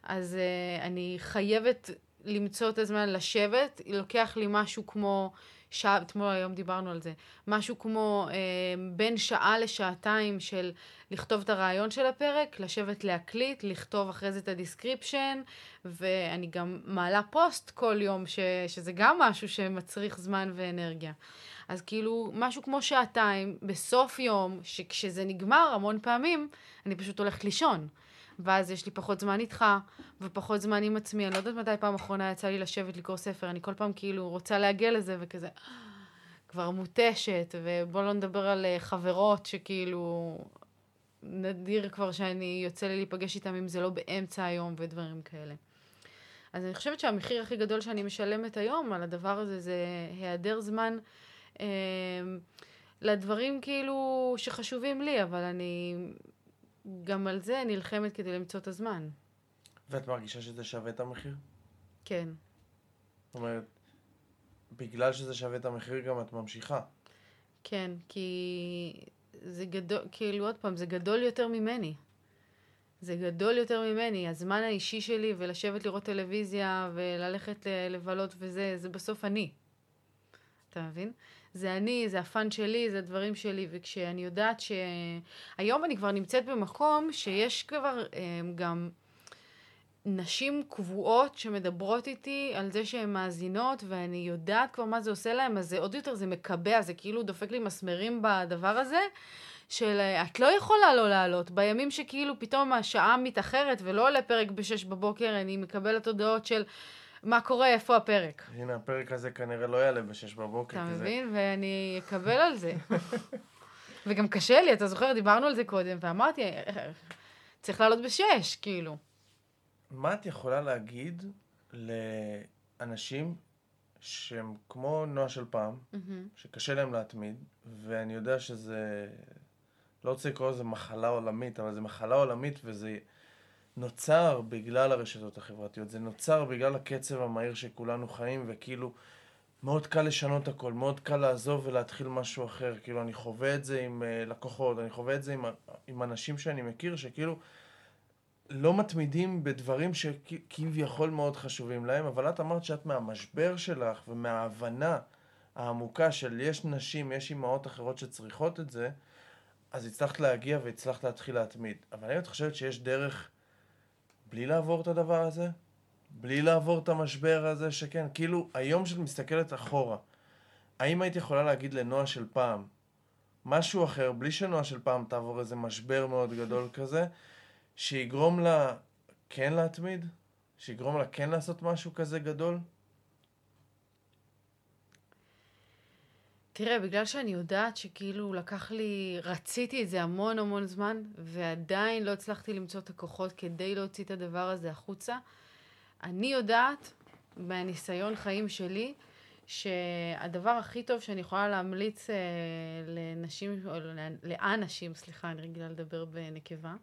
אז uh, אני חייבת למצוא את הזמן לשבת. לוקח לי משהו כמו שעה, אתמול היום דיברנו על זה, משהו כמו uh, בין שעה לשעתיים של לכתוב את הרעיון של הפרק, לשבת להקליט, לכתוב אחרי זה את ה description, ואני גם מעלה פוסט כל יום, ש, שזה גם משהו שמצריך זמן ואנרגיה. אז כאילו, משהו כמו שעתיים, בסוף יום, שכשזה נגמר המון פעמים, אני פשוט הולכת לישון. ואז יש לי פחות זמן איתך, ופחות זמן עם עצמי. אני לא יודעת מתי פעם אחרונה יצא לי לשבת לקרוא ספר, אני כל פעם כאילו רוצה להגיע לזה, וכזה, כבר מותשת, ובוא לא נדבר על אה, חברות שכאילו, נדיר כבר שאני יוצא לי להיפגש איתם אם זה לא באמצע היום ודברים כאלה. אז אני חושבת שהמחיר הכי גדול שאני משלמת היום על הדבר הזה זה היעדר זמן אה, לדברים כאילו שחשובים לי, אבל אני גם על זה נלחמת כדי למצוא את הזמן. ואת מרגישה שזה שווה את המחיר? כן. זאת אומרת, בגלל שזה שווה את המחיר גם את ממשיכה. כן, כי זה גדול, כאילו עוד פעם, זה גדול יותר ממני. זה גדול יותר ממני. הזמן האישי שלי ולשבת לראות טלוויזיה וללכת לבלות וזה, זה בסוף אני. אתה מבין? זה אני, זה הפאן שלי, זה הדברים שלי, וכשאני יודעת שהיום אני כבר נמצאת במקום שיש כבר um, גם נשים קבועות שמדברות איתי על זה שהן מאזינות, ואני יודעת כבר מה זה עושה להן, אז זה עוד יותר, זה מקבע, זה כאילו דופק לי מסמרים בדבר הזה, של את לא יכולה לא לעלות. בימים שכאילו פתאום השעה מתאחרת ולא עולה פרק ב-6 בבוקר, אני מקבלת הודעות של... מה קורה, איפה הפרק? הנה, הפרק הזה כנראה לא יעלה ב-6 בבוקר. אתה מבין? זה... ואני אקבל על זה. וגם קשה לי, אתה זוכר, דיברנו על זה קודם, ואמרתי, צריך לעלות בשש, כאילו. מה את יכולה להגיד לאנשים שהם כמו נועה של פעם, mm-hmm. שקשה להם להתמיד, ואני יודע שזה, לא רוצה לקרוא לזה מחלה עולמית, אבל זה מחלה עולמית וזה נוצר בגלל הרשתות החברתיות, זה נוצר בגלל הקצב המהיר שכולנו חיים, וכאילו מאוד קל לשנות הכל, מאוד קל לעזוב ולהתחיל משהו אחר, כאילו אני חווה את זה עם uh, לקוחות, אני חווה את זה עם, עם אנשים שאני מכיר, שכאילו לא מתמידים בדברים שכביכול מאוד חשובים להם, אבל את אמרת שאת מהמשבר שלך ומההבנה העמוקה של יש נשים, יש אימהות אחרות שצריכות את זה, אז הצלחת להגיע והצלחת להתחיל להתמיד. אבל את חושבת שיש דרך בלי לעבור את הדבר הזה? בלי לעבור את המשבר הזה שכן, כאילו, היום שאת מסתכלת אחורה, האם היית יכולה להגיד לנועה של פעם משהו אחר, בלי שנועה של פעם תעבור איזה משבר מאוד גדול כזה, שיגרום לה כן להתמיד? שיגרום לה כן לעשות משהו כזה גדול? תראה, בגלל שאני יודעת שכאילו לקח לי, רציתי את זה המון המון זמן, ועדיין לא הצלחתי למצוא את הכוחות כדי להוציא את הדבר הזה החוצה, אני יודעת, מהניסיון חיים שלי, שהדבר הכי טוב שאני יכולה להמליץ אה, לנשים, או לאנשים, סליחה, אני רגילה לדבר בנקבה,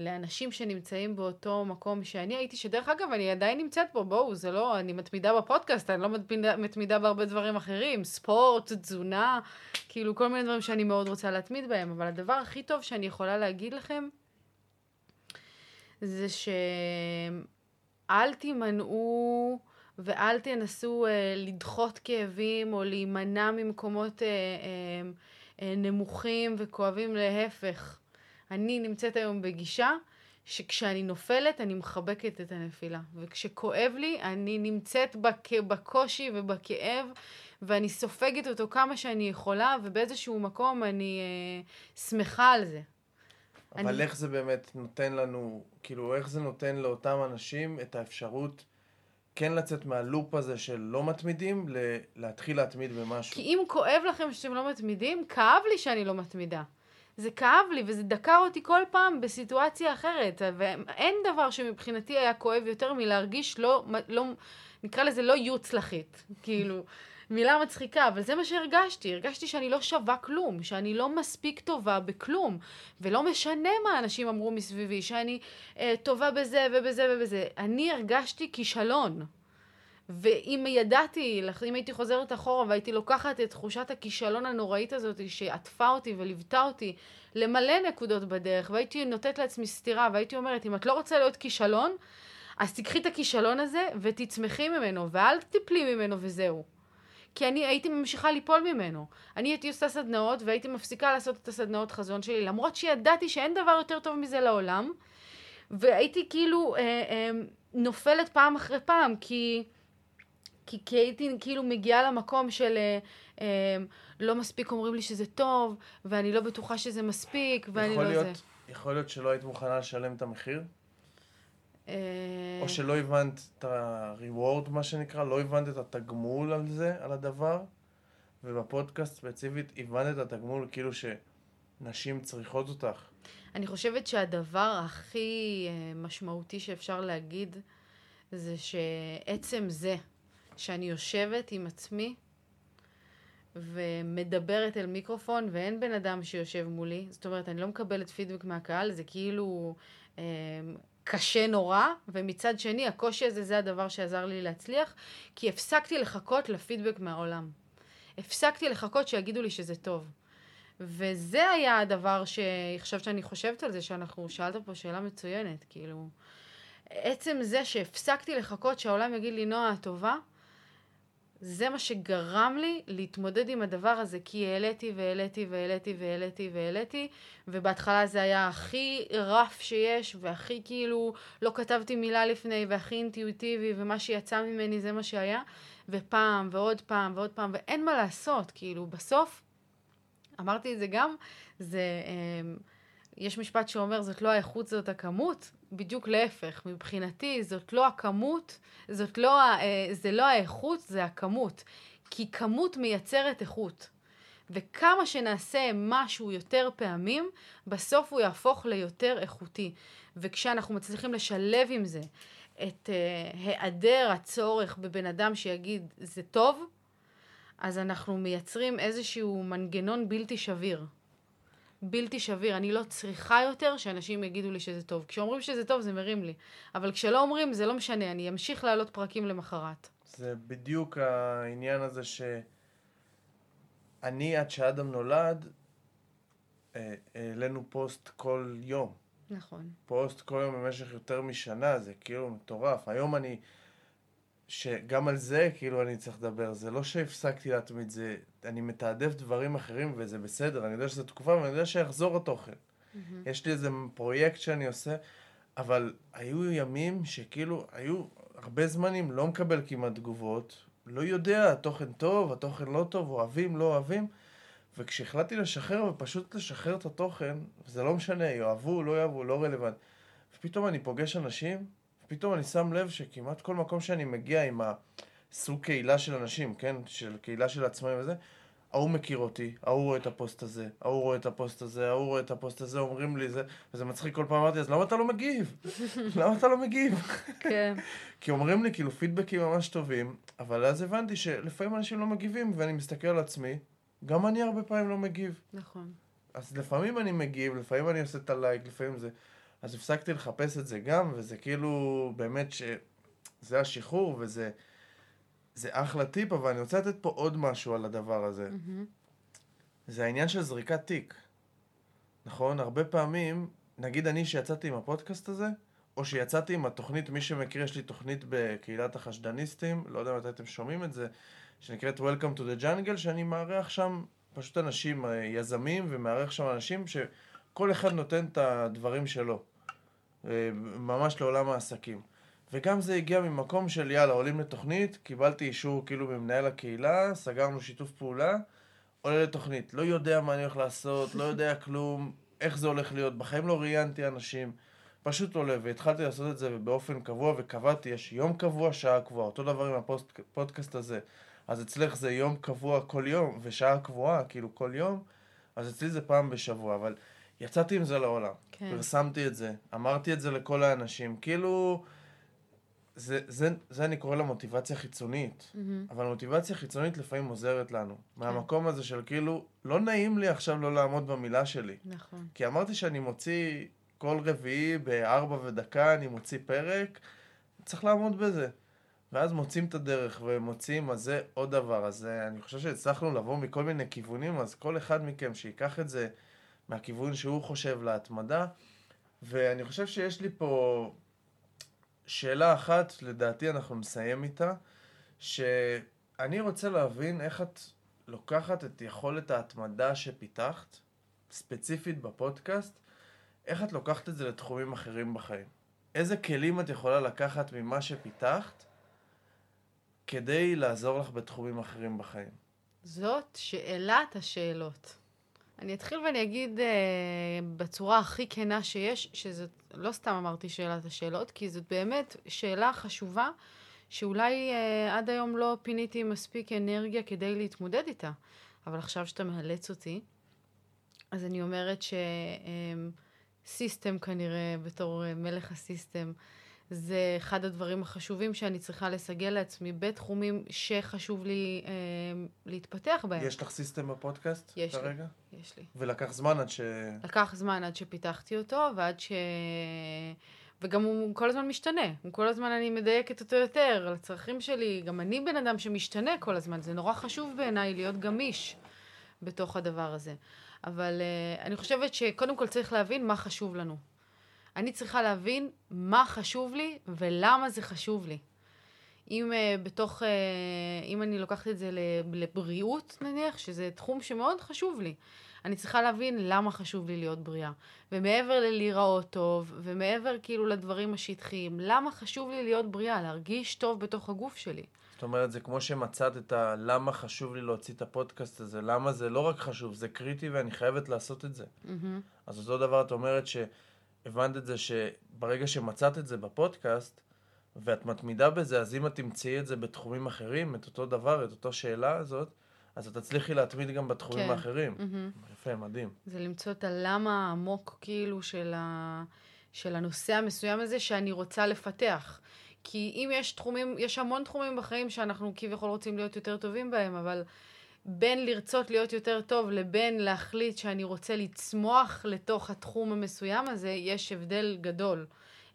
לאנשים שנמצאים באותו מקום שאני הייתי, שדרך אגב, אני עדיין נמצאת פה, בואו, זה לא, אני מתמידה בפודקאסט, אני לא מתמידה, מתמידה בהרבה דברים אחרים, ספורט, תזונה, כאילו כל מיני דברים שאני מאוד רוצה להתמיד בהם, אבל הדבר הכי טוב שאני יכולה להגיד לכם, זה שאל תימנעו ואל תנסו אה, לדחות כאבים או להימנע ממקומות אה, אה, אה, נמוכים וכואבים, להפך. אני נמצאת היום בגישה שכשאני נופלת, אני מחבקת את הנפילה. וכשכואב לי, אני נמצאת בק... בקושי ובכאב, ואני סופגת אותו כמה שאני יכולה, ובאיזשהו מקום אני אה, שמחה על זה. אבל אני... איך זה באמת נותן לנו, כאילו, איך זה נותן לאותם אנשים את האפשרות כן לצאת מהלופ הזה של לא מתמידים, ל- להתחיל להתמיד במשהו? כי אם כואב לכם שאתם לא מתמידים, כאב לי שאני לא מתמידה. זה כאב לי וזה דקר אותי כל פעם בסיטואציה אחרת. ואין דבר שמבחינתי היה כואב יותר מלהרגיש לא, לא נקרא לזה לא יוצלחית. כאילו, מילה מצחיקה, אבל זה מה שהרגשתי. הרגשתי שאני לא שווה כלום, שאני לא מספיק טובה בכלום. ולא משנה מה אנשים אמרו מסביבי, שאני אה, טובה בזה ובזה ובזה. אני הרגשתי כישלון. ואם ידעתי, אם הייתי חוזרת אחורה והייתי לוקחת את תחושת הכישלון הנוראית הזאת שעטפה אותי וליוותה אותי למלא נקודות בדרך, והייתי נותנת לעצמי סטירה, והייתי אומרת, אם את לא רוצה להיות כישלון, אז תיקחי את הכישלון הזה ותצמחי ממנו, ואל תיפלי ממנו וזהו. כי אני הייתי ממשיכה ליפול ממנו. אני הייתי עושה סדנאות והייתי מפסיקה לעשות את הסדנאות חזון שלי, למרות שידעתי שאין דבר יותר טוב מזה לעולם, והייתי כאילו אה, אה, נופלת פעם אחרי פעם, כי... כי, כי הייתי כאילו מגיעה למקום של אה, אה, לא מספיק אומרים לי שזה טוב, ואני לא בטוחה שזה מספיק, ואני לא להיות, זה. יכול להיות שלא היית מוכנה לשלם את המחיר? אה... או שלא הבנת את ה-reward, מה שנקרא, לא הבנת את התגמול על זה, על הדבר, ובפודקאסט ספציפית הבנת את התגמול כאילו שנשים צריכות אותך. אני חושבת שהדבר הכי משמעותי שאפשר להגיד זה שעצם זה שאני יושבת עם עצמי ומדברת אל מיקרופון ואין בן אדם שיושב מולי, זאת אומרת, אני לא מקבלת פידבק מהקהל, זה כאילו אה, קשה נורא, ומצד שני, הקושי הזה זה הדבר שעזר לי להצליח, כי הפסקתי לחכות לפידבק מהעולם. הפסקתי לחכות שיגידו לי שזה טוב. וזה היה הדבר שעכשיו שאני חושבת על זה, שאנחנו, שאלת פה שאלה מצוינת, כאילו, עצם זה שהפסקתי לחכות שהעולם יגיד לי, נועה, טובה, זה מה שגרם לי להתמודד עם הדבר הזה, כי העליתי והעליתי והעליתי והעליתי והעליתי, ובהתחלה זה היה הכי רף שיש, והכי כאילו לא כתבתי מילה לפני, והכי אינטואיטיבי, ומה שיצא ממני זה מה שהיה, ופעם ועוד פעם ועוד פעם, ואין מה לעשות, כאילו בסוף, אמרתי את זה גם, זה, אה, יש משפט שאומר, זאת לא האיכות, זאת הכמות, בדיוק להפך, מבחינתי זאת לא הכמות, זאת לא, אה, זה לא האיכות, זה הכמות. כי כמות מייצרת איכות. וכמה שנעשה משהו יותר פעמים, בסוף הוא יהפוך ליותר איכותי. וכשאנחנו מצליחים לשלב עם זה את uh, היעדר הצורך בבן אדם שיגיד זה טוב, אז אנחנו מייצרים איזשהו מנגנון בלתי שביר. בלתי שביר. אני לא צריכה יותר שאנשים יגידו לי שזה טוב. כשאומרים שזה טוב זה מרים לי. אבל כשלא אומרים זה לא משנה, אני אמשיך להעלות פרקים למחרת. זה בדיוק העניין הזה שאני, עד שאדם נולד, אה, העלינו פוסט כל יום. נכון. פוסט כל יום במשך יותר משנה, זה כאילו מטורף. היום אני... שגם על זה כאילו אני צריך לדבר, זה לא שהפסקתי להתמיד, זה, אני מתעדף דברים אחרים וזה בסדר, אני יודע שזו תקופה ואני יודע שיחזור התוכן. Mm-hmm. יש לי איזה פרויקט שאני עושה, אבל היו ימים שכאילו, היו הרבה זמנים, לא מקבל כמעט תגובות, לא יודע, התוכן טוב, התוכן לא טוב, אוהבים, לא אוהבים, וכשהחלטתי לשחרר ופשוט לשחרר את התוכן, זה לא משנה, יאהבו, לא יאהבו, לא רלוונטי. ופתאום אני פוגש אנשים פתאום אני שם לב שכמעט כל מקום שאני מגיע עם הסוג קהילה של אנשים, כן? של קהילה של עצמאים וזה, ההוא מכיר אותי, ההוא רואה את הפוסט הזה, ההוא רואה את הפוסט הזה, ההוא רואה את הפוסט הזה, אומרים לי זה, וזה מצחיק כל פעם, אמרתי, אז למה אתה לא מגיב? למה אתה לא מגיב? כן. כי אומרים לי כאילו פידבקים ממש טובים, אבל אז הבנתי שלפעמים אנשים לא מגיבים, ואני מסתכל על עצמי, גם אני הרבה פעמים לא מגיב. נכון. אז לפעמים אני מגיב, לפעמים אני עושה את הלייק, לפעמים זה... אז הפסקתי לחפש את זה גם, וזה כאילו באמת שזה השחרור, וזה זה אחלה טיפ, אבל אני רוצה לתת פה עוד משהו על הדבר הזה. Mm-hmm. זה העניין של זריקת תיק. נכון? הרבה פעמים, נגיד אני שיצאתי עם הפודקאסט הזה, או שיצאתי עם התוכנית, מי שמכיר, יש לי תוכנית בקהילת החשדניסטים, לא יודע מתי אתם שומעים את זה, שנקראת Welcome to the Jungle, שאני מארח שם פשוט אנשים, אה, יזמים, ומארח שם אנשים שכל אחד נותן את הדברים שלו. אה, ממש לעולם העסקים. וגם זה הגיע ממקום של יאללה, עולים לתוכנית, קיבלתי אישור כאילו ממנהל הקהילה, סגרנו שיתוף פעולה, עולה לתוכנית. לא יודע מה אני הולך לעשות, לא יודע כלום, איך זה הולך להיות, בחיים לא ראיינתי אנשים, פשוט עולה, והתחלתי לעשות את זה באופן קבוע, וקבעתי, יש יום קבוע, שעה קבועה, אותו דבר עם הפודקאסט הזה. אז אצלך זה יום קבוע כל יום, ושעה קבועה, כאילו כל יום, אז אצלי זה פעם בשבוע, אבל יצאתי עם זה לעולם. כן. פרסמתי את זה, אמרתי את זה לכל האנשים, כאילו... זה, זה, זה אני קורא לה מוטיבציה חיצונית, mm-hmm. אבל מוטיבציה חיצונית לפעמים עוזרת לנו. כן. מהמקום הזה של כאילו, לא נעים לי עכשיו לא לעמוד במילה שלי. נכון. כי אמרתי שאני מוציא כל רביעי בארבע ודקה, אני מוציא פרק, צריך לעמוד בזה. ואז מוצאים את הדרך ומוצאים, אז זה עוד דבר. אז אה, אני חושב שהצלחנו לבוא מכל מיני כיוונים, אז כל אחד מכם שיקח את זה מהכיוון שהוא חושב להתמדה. ואני חושב שיש לי פה שאלה אחת, לדעתי אנחנו נסיים איתה, שאני רוצה להבין איך את לוקחת את יכולת ההתמדה שפיתחת, ספציפית בפודקאסט, איך את לוקחת את זה לתחומים אחרים בחיים. איזה כלים את יכולה לקחת ממה שפיתחת כדי לעזור לך בתחומים אחרים בחיים? זאת שאלת השאלות. אני אתחיל ואני אגיד uh, בצורה הכי כנה שיש, שזאת, לא סתם אמרתי שאלת השאלות, כי זאת באמת שאלה חשובה, שאולי uh, עד היום לא פיניתי מספיק אנרגיה כדי להתמודד איתה. אבל עכשיו שאתה מאלץ אותי, אז אני אומרת שסיסטם אה, כנראה, בתור uh, מלך הסיסטם, זה אחד הדברים החשובים שאני צריכה לסגל לעצמי בתחומים שחשוב לי אה, להתפתח בהם. יש לך סיסטם בפודקאסט יש כרגע? לי, יש לי. ולקח זמן עד ש... לקח זמן עד שפיתחתי אותו, ועד ש... וגם הוא כל הזמן משתנה. כל הזמן אני מדייקת אותו יותר לצרכים שלי. גם אני בן אדם שמשתנה כל הזמן. זה נורא חשוב בעיניי להיות גמיש בתוך הדבר הזה. אבל uh, אני חושבת שקודם כל צריך להבין מה חשוב לנו. אני צריכה להבין מה חשוב לי ולמה זה חשוב לי. אם uh, בתוך, uh, אם אני לוקחת את זה לבריאות נניח, שזה תחום שמאוד חשוב לי, אני צריכה להבין למה חשוב לי להיות בריאה. ומעבר ללהיראות טוב, ומעבר כאילו לדברים השטחיים, למה חשוב לי להיות בריאה, להרגיש טוב בתוך הגוף שלי. זאת אומרת, זה כמו שמצאת את ה... למה חשוב לי להוציא את הפודקאסט הזה, למה זה לא רק חשוב, זה קריטי ואני חייבת לעשות את זה. Mm-hmm. אז אותו דבר את אומרת שהבנת את זה שברגע שמצאת את זה בפודקאסט, ואת מתמידה בזה, אז אם את תמצאי את זה בתחומים אחרים, את אותו דבר, את אותה שאלה הזאת, אז את תצליחי להתמיד גם בתחומים כן. האחרים. Mm-hmm. יפה, מדהים. זה למצוא את הלמה העמוק, כאילו, של, ה... של הנושא המסוים הזה שאני רוצה לפתח. כי אם יש תחומים, יש המון תחומים בחיים שאנחנו כביכול רוצים להיות יותר טובים בהם, אבל בין לרצות להיות יותר טוב לבין להחליט שאני רוצה לצמוח לתוך התחום המסוים הזה, יש הבדל גדול,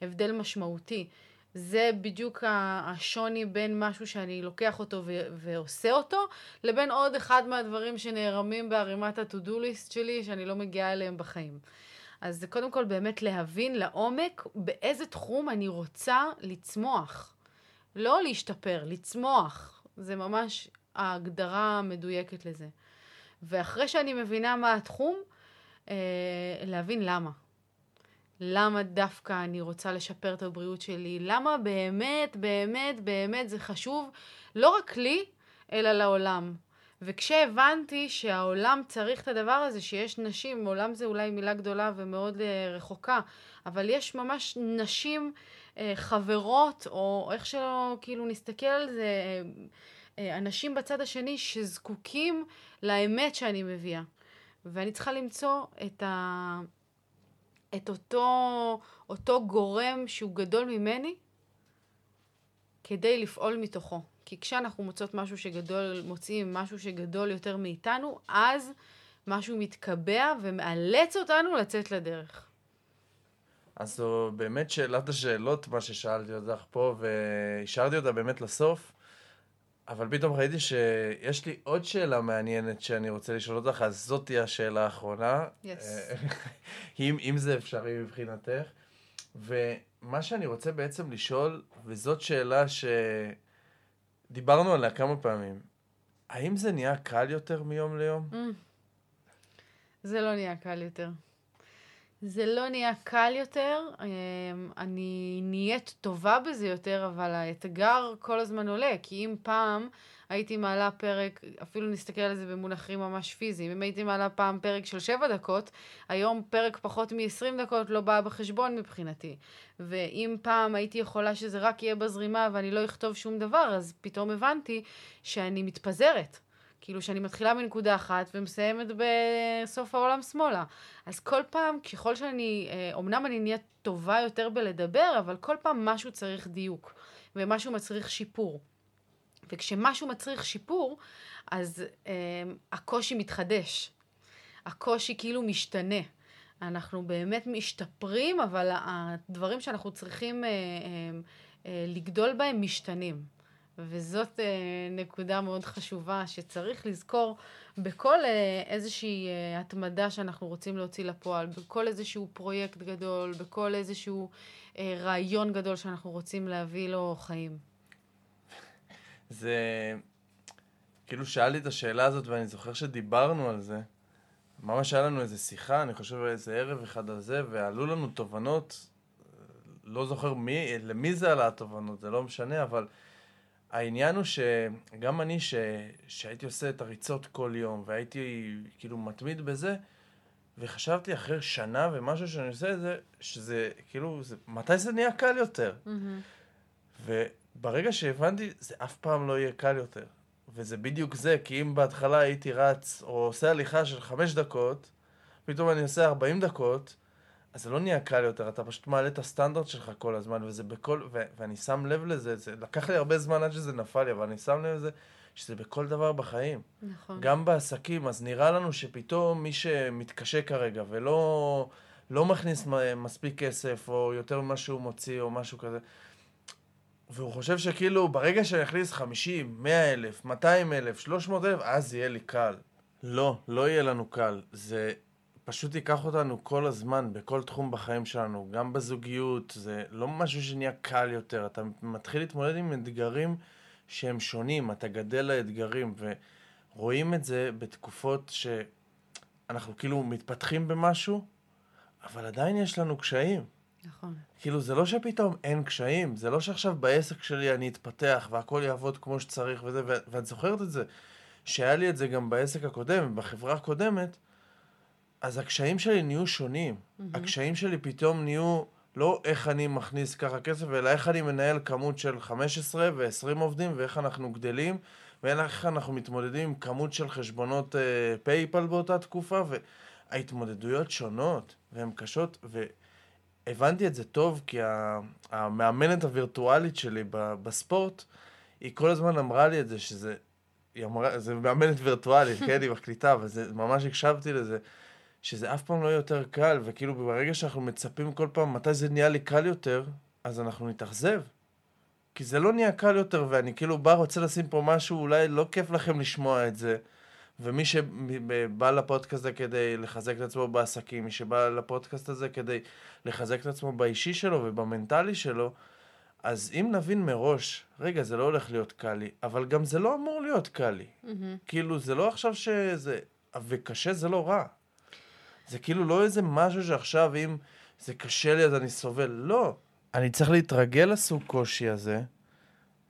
הבדל משמעותי. זה בדיוק השוני בין משהו שאני לוקח אותו ו- ועושה אותו, לבין עוד אחד מהדברים שנערמים בערימת ה-to-do list שלי, שאני לא מגיעה אליהם בחיים. אז זה קודם כל באמת להבין לעומק באיזה תחום אני רוצה לצמוח. לא להשתפר, לצמוח. זה ממש ההגדרה המדויקת לזה. ואחרי שאני מבינה מה התחום, אה, להבין למה. למה דווקא אני רוצה לשפר את הבריאות שלי, למה באמת, באמת, באמת זה חשוב, לא רק לי, אלא לעולם. וכשהבנתי שהעולם צריך את הדבר הזה, שיש נשים, עולם זה אולי מילה גדולה ומאוד uh, רחוקה, אבל יש ממש נשים uh, חברות, או איך שלא כאילו נסתכל על זה, uh, אנשים בצד השני שזקוקים לאמת שאני מביאה. ואני צריכה למצוא את ה... את אותו, אותו גורם שהוא גדול ממני כדי לפעול מתוכו. כי כשאנחנו מוצאות משהו שגדול, מוצאים משהו שגדול יותר מאיתנו, אז משהו מתקבע ומאלץ אותנו לצאת לדרך. אז זו באמת שאלת השאלות, מה ששאלתי אותך פה, והשארתי אותה באמת לסוף. אבל פתאום ראיתי שיש לי עוד שאלה מעניינת שאני רוצה לשאול אותך, אז זאת תהיה השאלה האחרונה. Yes. אם, אם זה אפשרי מבחינתך. ומה שאני רוצה בעצם לשאול, וזאת שאלה שדיברנו עליה כמה פעמים, האם זה נהיה קל יותר מיום ליום? Mm. זה לא נהיה קל יותר. זה לא נהיה קל יותר, אמ, אני נהיית טובה בזה יותר, אבל האתגר כל הזמן עולה, כי אם פעם הייתי מעלה פרק, אפילו נסתכל על זה במונחים ממש פיזיים, אם הייתי מעלה פעם פרק של שבע דקות, היום פרק פחות מ-20 דקות לא בא בחשבון מבחינתי. ואם פעם הייתי יכולה שזה רק יהיה בזרימה ואני לא אכתוב שום דבר, אז פתאום הבנתי שאני מתפזרת. כאילו שאני מתחילה מנקודה אחת ומסיימת בסוף העולם שמאלה. אז כל פעם, ככל שאני, אומנם אה, אני נהיית טובה יותר בלדבר, אבל כל פעם משהו צריך דיוק, ומשהו מצריך שיפור. וכשמשהו מצריך שיפור, אז אה, הקושי מתחדש. הקושי כאילו משתנה. אנחנו באמת משתפרים, אבל הדברים שאנחנו צריכים אה, אה, אה, לגדול בהם משתנים. וזאת אה, נקודה מאוד חשובה שצריך לזכור בכל אה, איזושהי אה, התמדה שאנחנו רוצים להוציא לפועל, בכל איזשהו פרויקט גדול, בכל איזשהו אה, רעיון גדול שאנחנו רוצים להביא לו חיים. זה... כאילו שאלתי את השאלה הזאת ואני זוכר שדיברנו על זה. ממש היה לנו איזה שיחה, אני חושב איזה ערב אחד על זה, ועלו לנו תובנות, לא זוכר מי, למי זה עלה התובנות, זה לא משנה, אבל העניין הוא שגם אני, ש... שהייתי עושה את הריצות כל יום, והייתי כאילו מתמיד בזה, וחשבתי אחרי שנה ומשהו שאני עושה את זה, שזה כאילו, זה, מתי זה נהיה קל יותר? Mm-hmm. וברגע שהבנתי, זה אף פעם לא יהיה קל יותר. וזה בדיוק זה, כי אם בהתחלה הייתי רץ, או עושה הליכה של חמש דקות, פתאום אני עושה ארבעים דקות, אז זה לא נהיה קל יותר, אתה פשוט מעלה את הסטנדרט שלך כל הזמן, וזה בכל, ו- ואני שם לב לזה, זה לקח לי הרבה זמן עד שזה נפל לי, אבל אני שם לב לזה, שזה בכל דבר בחיים. נכון. גם בעסקים, אז נראה לנו שפתאום מי שמתקשה כרגע ולא לא מכניס מספיק כסף, או יותר ממה שהוא מוציא, או משהו כזה, והוא חושב שכאילו ברגע שאני אכניס 50, 100 אלף, 200 אלף, 300 אלף, אז יהיה לי קל. לא, לא יהיה לנו קל. זה פשוט ייקח אותנו כל הזמן, בכל תחום בחיים שלנו, גם בזוגיות, זה לא משהו שנהיה קל יותר, אתה מתחיל להתמודד עם אתגרים שהם שונים, אתה גדל לאתגרים, ורואים את זה בתקופות שאנחנו כאילו מתפתחים במשהו, אבל עדיין יש לנו קשיים. נכון. כאילו, זה לא שפתאום אין קשיים, זה לא שעכשיו בעסק שלי אני אתפתח והכל יעבוד כמו שצריך וזה, ואת זוכרת את זה, שהיה לי את זה גם בעסק הקודם, בחברה הקודמת, אז הקשיים שלי נהיו שונים. Mm-hmm. הקשיים שלי פתאום נהיו לא איך אני מכניס ככה כסף, אלא איך אני מנהל כמות של 15 ו-20 עובדים, ואיך אנחנו גדלים, ואיך אנחנו מתמודדים עם כמות של חשבונות פייפל uh, באותה תקופה, וההתמודדויות שונות, והן קשות, והבנתי את זה טוב, כי המאמנת הווירטואלית שלי בספורט, היא כל הזמן אמרה לי את זה, שזה... היא אמרה, זה מאמנת וירטואלית, כן, היא מקליטה, אבל זה, ממש הקשבתי לזה. שזה אף פעם לא יותר קל, וכאילו ברגע שאנחנו מצפים כל פעם מתי זה נהיה לי קל יותר, אז אנחנו נתאכזב. כי זה לא נהיה קל יותר, ואני כאילו בא, רוצה לשים פה משהו, אולי לא כיף לכם לשמוע את זה. ומי שבא לפודקאסט הזה כדי לחזק את עצמו בעסקים, מי שבא לפודקאסט הזה כדי לחזק את עצמו באישי שלו ובמנטלי שלו, אז אם נבין מראש, רגע, זה לא הולך להיות קל לי, אבל גם זה לא אמור להיות קל לי. Mm-hmm. כאילו, זה לא עכשיו שזה... וקשה זה לא רע. זה כאילו לא איזה משהו שעכשיו אם זה קשה לי אז אני סובל. לא. אני צריך להתרגל לסוג קושי הזה,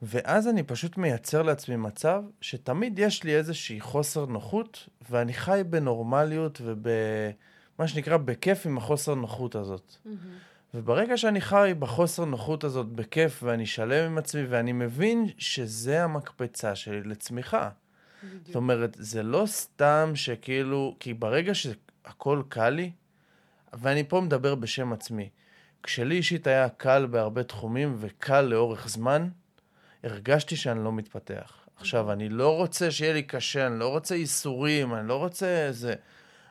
ואז אני פשוט מייצר לעצמי מצב שתמיד יש לי איזושהי חוסר נוחות, ואני חי בנורמליות ובמה שנקרא בכיף עם החוסר נוחות הזאת. Mm-hmm. וברגע שאני חי בחוסר נוחות הזאת בכיף, ואני שלם עם עצמי, ואני מבין שזה המקפצה שלי לצמיחה. בדיוק. זאת אומרת, זה לא סתם שכאילו, כי ברגע ש... הכל קל לי, ואני פה מדבר בשם עצמי. כשלי אישית היה קל בהרבה תחומים וקל לאורך זמן, הרגשתי שאני לא מתפתח. עכשיו, אני לא רוצה שיהיה לי קשה, אני לא רוצה ייסורים, אני לא רוצה זה.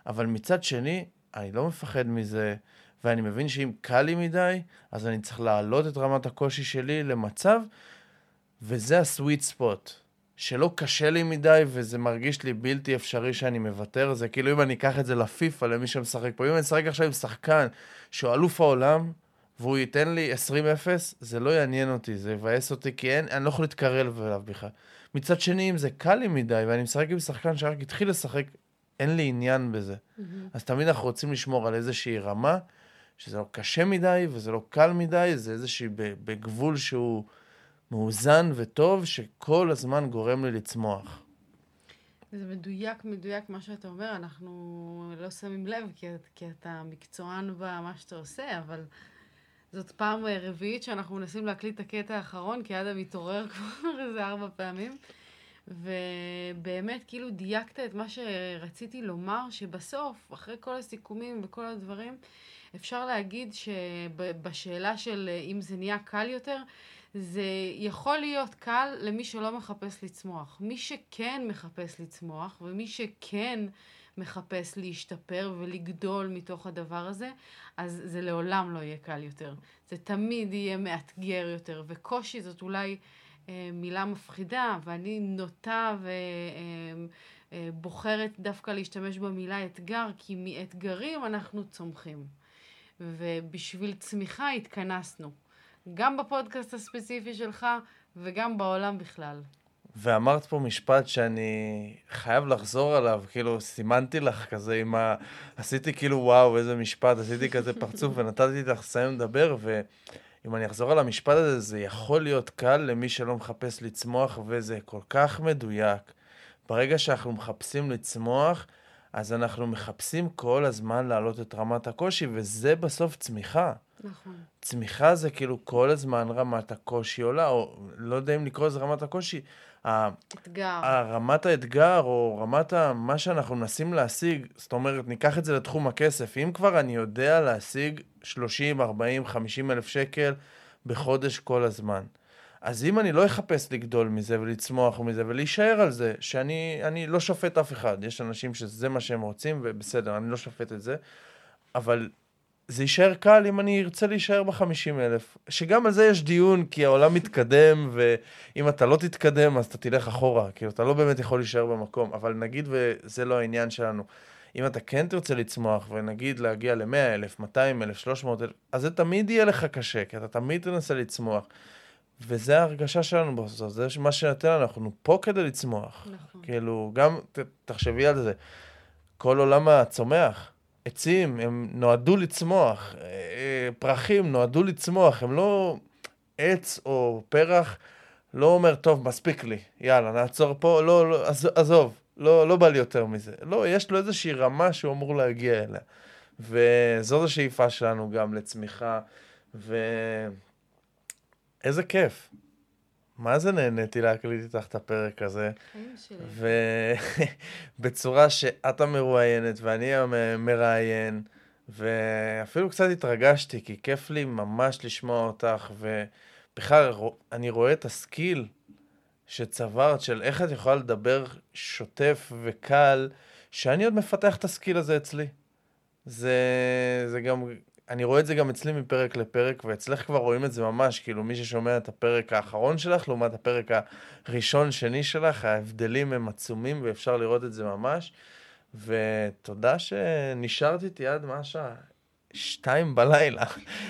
אבל מצד שני, אני לא מפחד מזה, ואני מבין שאם קל לי מדי, אז אני צריך להעלות את רמת הקושי שלי למצב, וזה הסוויט ספוט. שלא קשה לי מדי וזה מרגיש לי בלתי אפשרי שאני מוותר, זה כאילו אם אני אקח את זה לפיפא, למי שמשחק פה, אם אני אשחק עכשיו עם שחקן שהוא אלוף העולם, והוא ייתן לי 20-0, זה לא יעניין אותי, זה יבאס אותי, כי אין, אני לא יכול להתקרב אליו בכלל. מצד שני, אם זה קל לי מדי, ואני משחק עם שחקן שרק התחיל לשחק, אין לי עניין בזה. Mm-hmm. אז תמיד אנחנו רוצים לשמור על איזושהי רמה, שזה לא קשה מדי וזה לא קל מדי, זה איזושהי בגבול שהוא... מאוזן וטוב, שכל הזמן גורם לי לצמוח. זה מדויק, מדויק מה שאתה אומר, אנחנו לא שמים לב, כי, כי אתה מקצוען במה שאתה עושה, אבל זאת פעם רביעית שאנחנו מנסים להקליט את הקטע האחרון, כי אדם מתעורר כבר איזה ארבע פעמים. ובאמת, כאילו דייקת את מה שרציתי לומר, שבסוף, אחרי כל הסיכומים וכל הדברים, אפשר להגיד שבשאלה של אם זה נהיה קל יותר, זה יכול להיות קל למי שלא מחפש לצמוח. מי שכן מחפש לצמוח, ומי שכן מחפש להשתפר ולגדול מתוך הדבר הזה, אז זה לעולם לא יהיה קל יותר. זה תמיד יהיה מאתגר יותר, וקושי זאת אולי אה, מילה מפחידה, ואני נוטה ובוחרת אה, אה, דווקא להשתמש במילה אתגר, כי מאתגרים אנחנו צומחים. ובשביל צמיחה התכנסנו. גם בפודקאסט הספציפי שלך וגם בעולם בכלל. ואמרת פה משפט שאני חייב לחזור עליו, כאילו סימנתי לך כזה עם ה... עשיתי כאילו וואו, איזה משפט, עשיתי כזה פרצוף ונתתי לך לסיים לדבר, ואם אני אחזור על המשפט הזה, זה יכול להיות קל למי שלא מחפש לצמוח, וזה כל כך מדויק. ברגע שאנחנו מחפשים לצמוח, אז אנחנו מחפשים כל הזמן להעלות את רמת הקושי, וזה בסוף צמיחה. נכון. צמיחה זה כאילו כל הזמן רמת הקושי עולה, או לא יודע אם לקרוא לזה רמת הקושי. אתגר. רמת האתגר, או רמת ה... מה שאנחנו מנסים להשיג, זאת אומרת, ניקח את זה לתחום הכסף. אם כבר אני יודע להשיג 30, 40, 50 אלף שקל בחודש כל הזמן. אז אם אני לא אחפש לגדול מזה ולצמוח מזה ולהישאר על זה, שאני לא שופט אף אחד, יש אנשים שזה מה שהם רוצים, ובסדר, אני לא שופט את זה, אבל זה יישאר קל אם אני ארצה להישאר בחמישים אלף. שגם על זה יש דיון, כי העולם מתקדם, ואם אתה לא תתקדם, אז אתה תלך אחורה. כאילו, אתה לא באמת יכול להישאר במקום. אבל נגיד וזה לא העניין שלנו. אם אתה כן תרצה לצמוח, ונגיד להגיע ל-100 אלף, 200 אלף, 300 אלף, אז זה תמיד יהיה לך קשה, כי אתה תמיד תנסה לצמוח. וזה ההרגשה שלנו בסוף, זה מה שנותן לנו, אנחנו פה כדי לצמוח. נכון. כאילו, גם, ת, תחשבי על זה, כל עולם הצומח, עצים, הם נועדו לצמוח, אה, פרחים נועדו לצמוח, הם לא עץ או פרח, לא אומר, טוב, מספיק לי, יאללה, נעצור פה, לא, לא, עזוב, לא, לא בא לי יותר מזה. לא, יש לו איזושהי רמה שהוא אמור להגיע אליה. וזאת השאיפה שלנו גם לצמיחה, ואיזה כיף. מה זה נהניתי להקליט איתך את הפרק הזה. ובצורה שאת המרואיינת ואני המראיין, ואפילו קצת התרגשתי, כי כיף לי ממש לשמוע אותך, ובכלל, אני רואה את הסקיל שצברת, של איך את יכולה לדבר שוטף וקל, שאני עוד מפתח את הסקיל הזה אצלי. זה, זה גם, אני רואה את זה גם אצלי מפרק לפרק, ואצלך כבר רואים את זה ממש, כאילו מי ששומע את הפרק האחרון שלך, לעומת הפרק הראשון-שני שלך, ההבדלים הם עצומים ואפשר לראות את זה ממש. ותודה שנשארת איתי עד מה השעה? שתיים בלילה.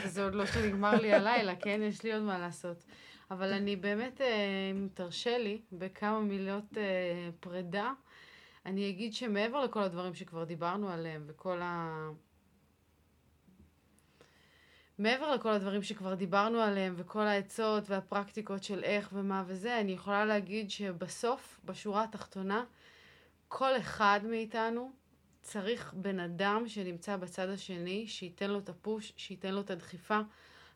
זה עוד לא שנגמר לי הלילה, כן? יש לי עוד מה לעשות. אבל אני באמת, אה, אם תרשה לי, בכמה מילות אה, פרידה, אני אגיד שמעבר לכל הדברים שכבר דיברנו עליהם, וכל ה... מעבר לכל הדברים שכבר דיברנו עליהם, וכל העצות והפרקטיקות של איך ומה וזה, אני יכולה להגיד שבסוף, בשורה התחתונה, כל אחד מאיתנו צריך בן אדם שנמצא בצד השני, שייתן לו את הפוש, שייתן לו את הדחיפה.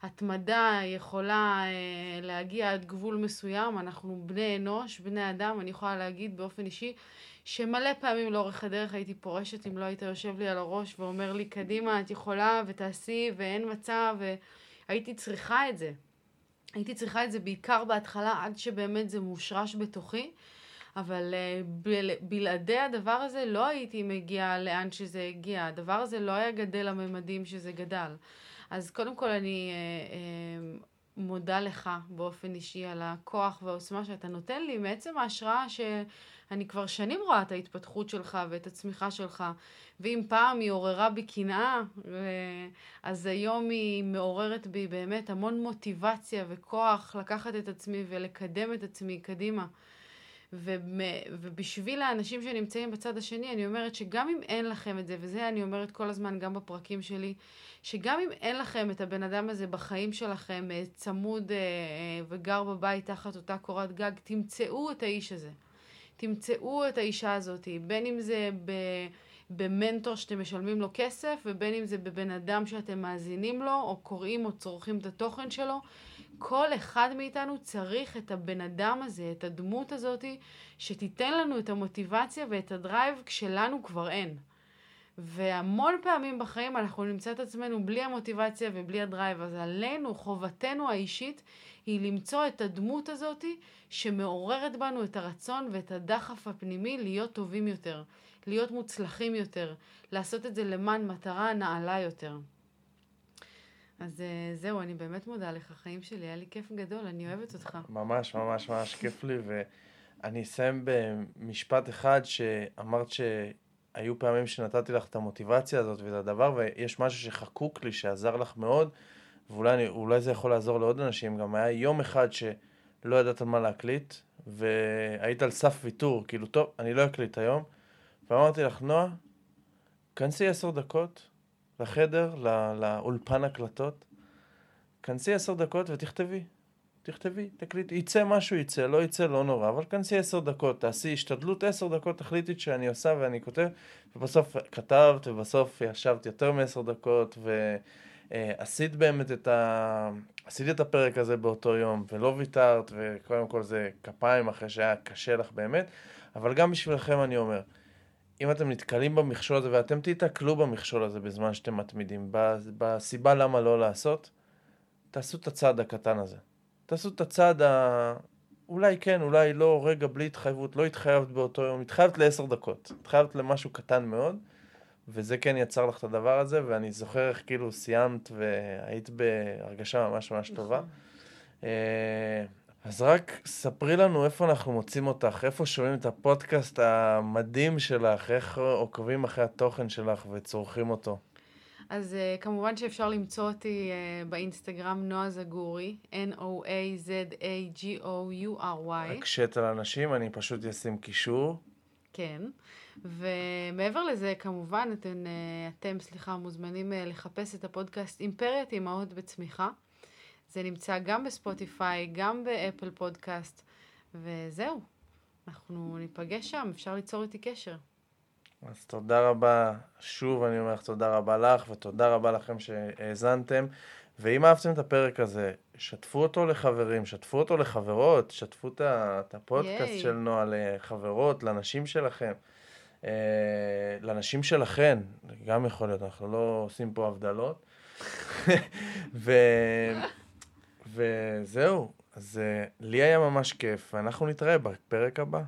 התמדה יכולה אה, להגיע עד גבול מסוים, אנחנו בני אנוש, בני אדם, אני יכולה להגיד באופן אישי שמלא פעמים לאורך הדרך הייתי פורשת אם לא היית יושב לי על הראש ואומר לי קדימה את יכולה ותעשי ואין מצב והייתי צריכה את זה. הייתי צריכה את זה בעיקר בהתחלה עד שבאמת זה מושרש בתוכי אבל uh, בל, בלעדי הדבר הזה לא הייתי מגיעה לאן שזה הגיע, הדבר הזה לא היה גדל לממדים שזה גדל. אז קודם כל אני אה, אה, מודה לך באופן אישי על הכוח והעוצמה שאתה נותן לי, מעצם ההשראה שאני כבר שנים רואה את ההתפתחות שלך ואת הצמיחה שלך, ואם פעם היא עוררה בי קנאה, אז היום היא מעוררת בי באמת המון מוטיבציה וכוח לקחת את עצמי ולקדם את עצמי קדימה. ובשביל האנשים שנמצאים בצד השני, אני אומרת שגם אם אין לכם את זה, וזה אני אומרת כל הזמן גם בפרקים שלי, שגם אם אין לכם את הבן אדם הזה בחיים שלכם, אה, צמוד אה, אה, וגר בבית תחת אותה קורת גג, תמצאו את האיש הזה. תמצאו את האישה הזאת, בין אם זה ב... במנטור שאתם משלמים לו כסף, ובין אם זה בבן אדם שאתם מאזינים לו, או קוראים או צורכים את התוכן שלו. כל אחד מאיתנו צריך את הבן אדם הזה, את הדמות הזאת, שתיתן לנו את המוטיבציה ואת ה drive כשלנו כבר אין. והמון פעמים בחיים אנחנו נמצא את עצמנו בלי המוטיבציה ובלי ה drive, אז עלינו, חובתנו האישית, היא למצוא את הדמות הזאת שמעוררת בנו את הרצון ואת הדחף הפנימי להיות טובים יותר, להיות מוצלחים יותר, לעשות את זה למען מטרה נעלה יותר. אז אה, זהו, אני באמת מודה לך, חיים שלי, היה לי כיף גדול, אני אוהבת אותך. ממש, ממש, ממש כיף לי, ואני אסיים במשפט אחד שאמרת שהיו פעמים שנתתי לך את המוטיבציה הזאת ואת הדבר, ויש משהו שחקוק לי, שעזר לך מאוד, ואולי זה יכול לעזור לעוד אנשים. גם היה יום אחד שלא ידעת על מה להקליט, והיית על סף ויתור, כאילו, טוב, אני לא אקליט היום, ואמרתי לך, נועה, כנסי עשר דקות, לחדר, לא, לאולפן הקלטות, כנסי עשר דקות ותכתבי. תכתבי, תקליטי, יצא משהו יצא, לא יצא לא נורא, אבל כנסי עשר דקות, תעשי השתדלות. עשר דקות, תחליטי שאני עושה ואני כותב, ובסוף כתבת, ובסוף ישבת יותר מעשר דקות, ועשית באמת את ה... עשית את הפרק הזה באותו יום, ולא ויתרת, וקודם כל זה כפיים אחרי שהיה קשה לך באמת, אבל גם בשבילכם אני אומר, אם אתם נתקלים במכשול הזה, ואתם תיתקלו במכשול הזה בזמן שאתם מתמידים, בסיבה למה לא לעשות, תעשו את הצעד הקטן הזה. תעשו את הצעד ה... אולי כן, אולי לא, רגע, בלי התחייבות, לא התחייבת באותו יום, התחייבת לעשר דקות, התחייבת למשהו קטן מאוד, וזה כן יצר לך את הדבר הזה, ואני זוכר איך כאילו סיימת והיית בהרגשה ממש ממש טובה. נכון. אה, אז רק ספרי לנו איפה אנחנו מוצאים אותך, איפה שומעים את הפודקאסט המדהים שלך, איך עוקבים אחרי התוכן שלך וצורכים אותו. אז uh, כמובן שאפשר למצוא אותי uh, באינסטגרם נועה זגורי, N-O-A-Z-A-G-O-U-R-Y. הקשת על אנשים, אני פשוט אשים קישור. כן, ומעבר לזה, כמובן, אתם, uh, אתם סליחה, מוזמנים uh, לחפש את הפודקאסט אימפריית אימהות בצמיחה. זה נמצא גם בספוטיפיי, גם באפל פודקאסט, וזהו. אנחנו ניפגש שם, אפשר ליצור איתי קשר. אז תודה רבה, שוב אני אומר לך תודה רבה לך, ותודה רבה לכם שהאזנתם. ואם אהבתם את הפרק הזה, שתפו אותו לחברים, שתפו אותו לחברות, שתפו את הפודקאסט ייי. של נועה לחברות, לנשים שלכם, אה, לנשים שלכן, גם יכול להיות, אנחנו לא עושים פה הבדלות. ו... וזהו, אז uh, לי היה ממש כיף, ואנחנו נתראה בפרק הבא.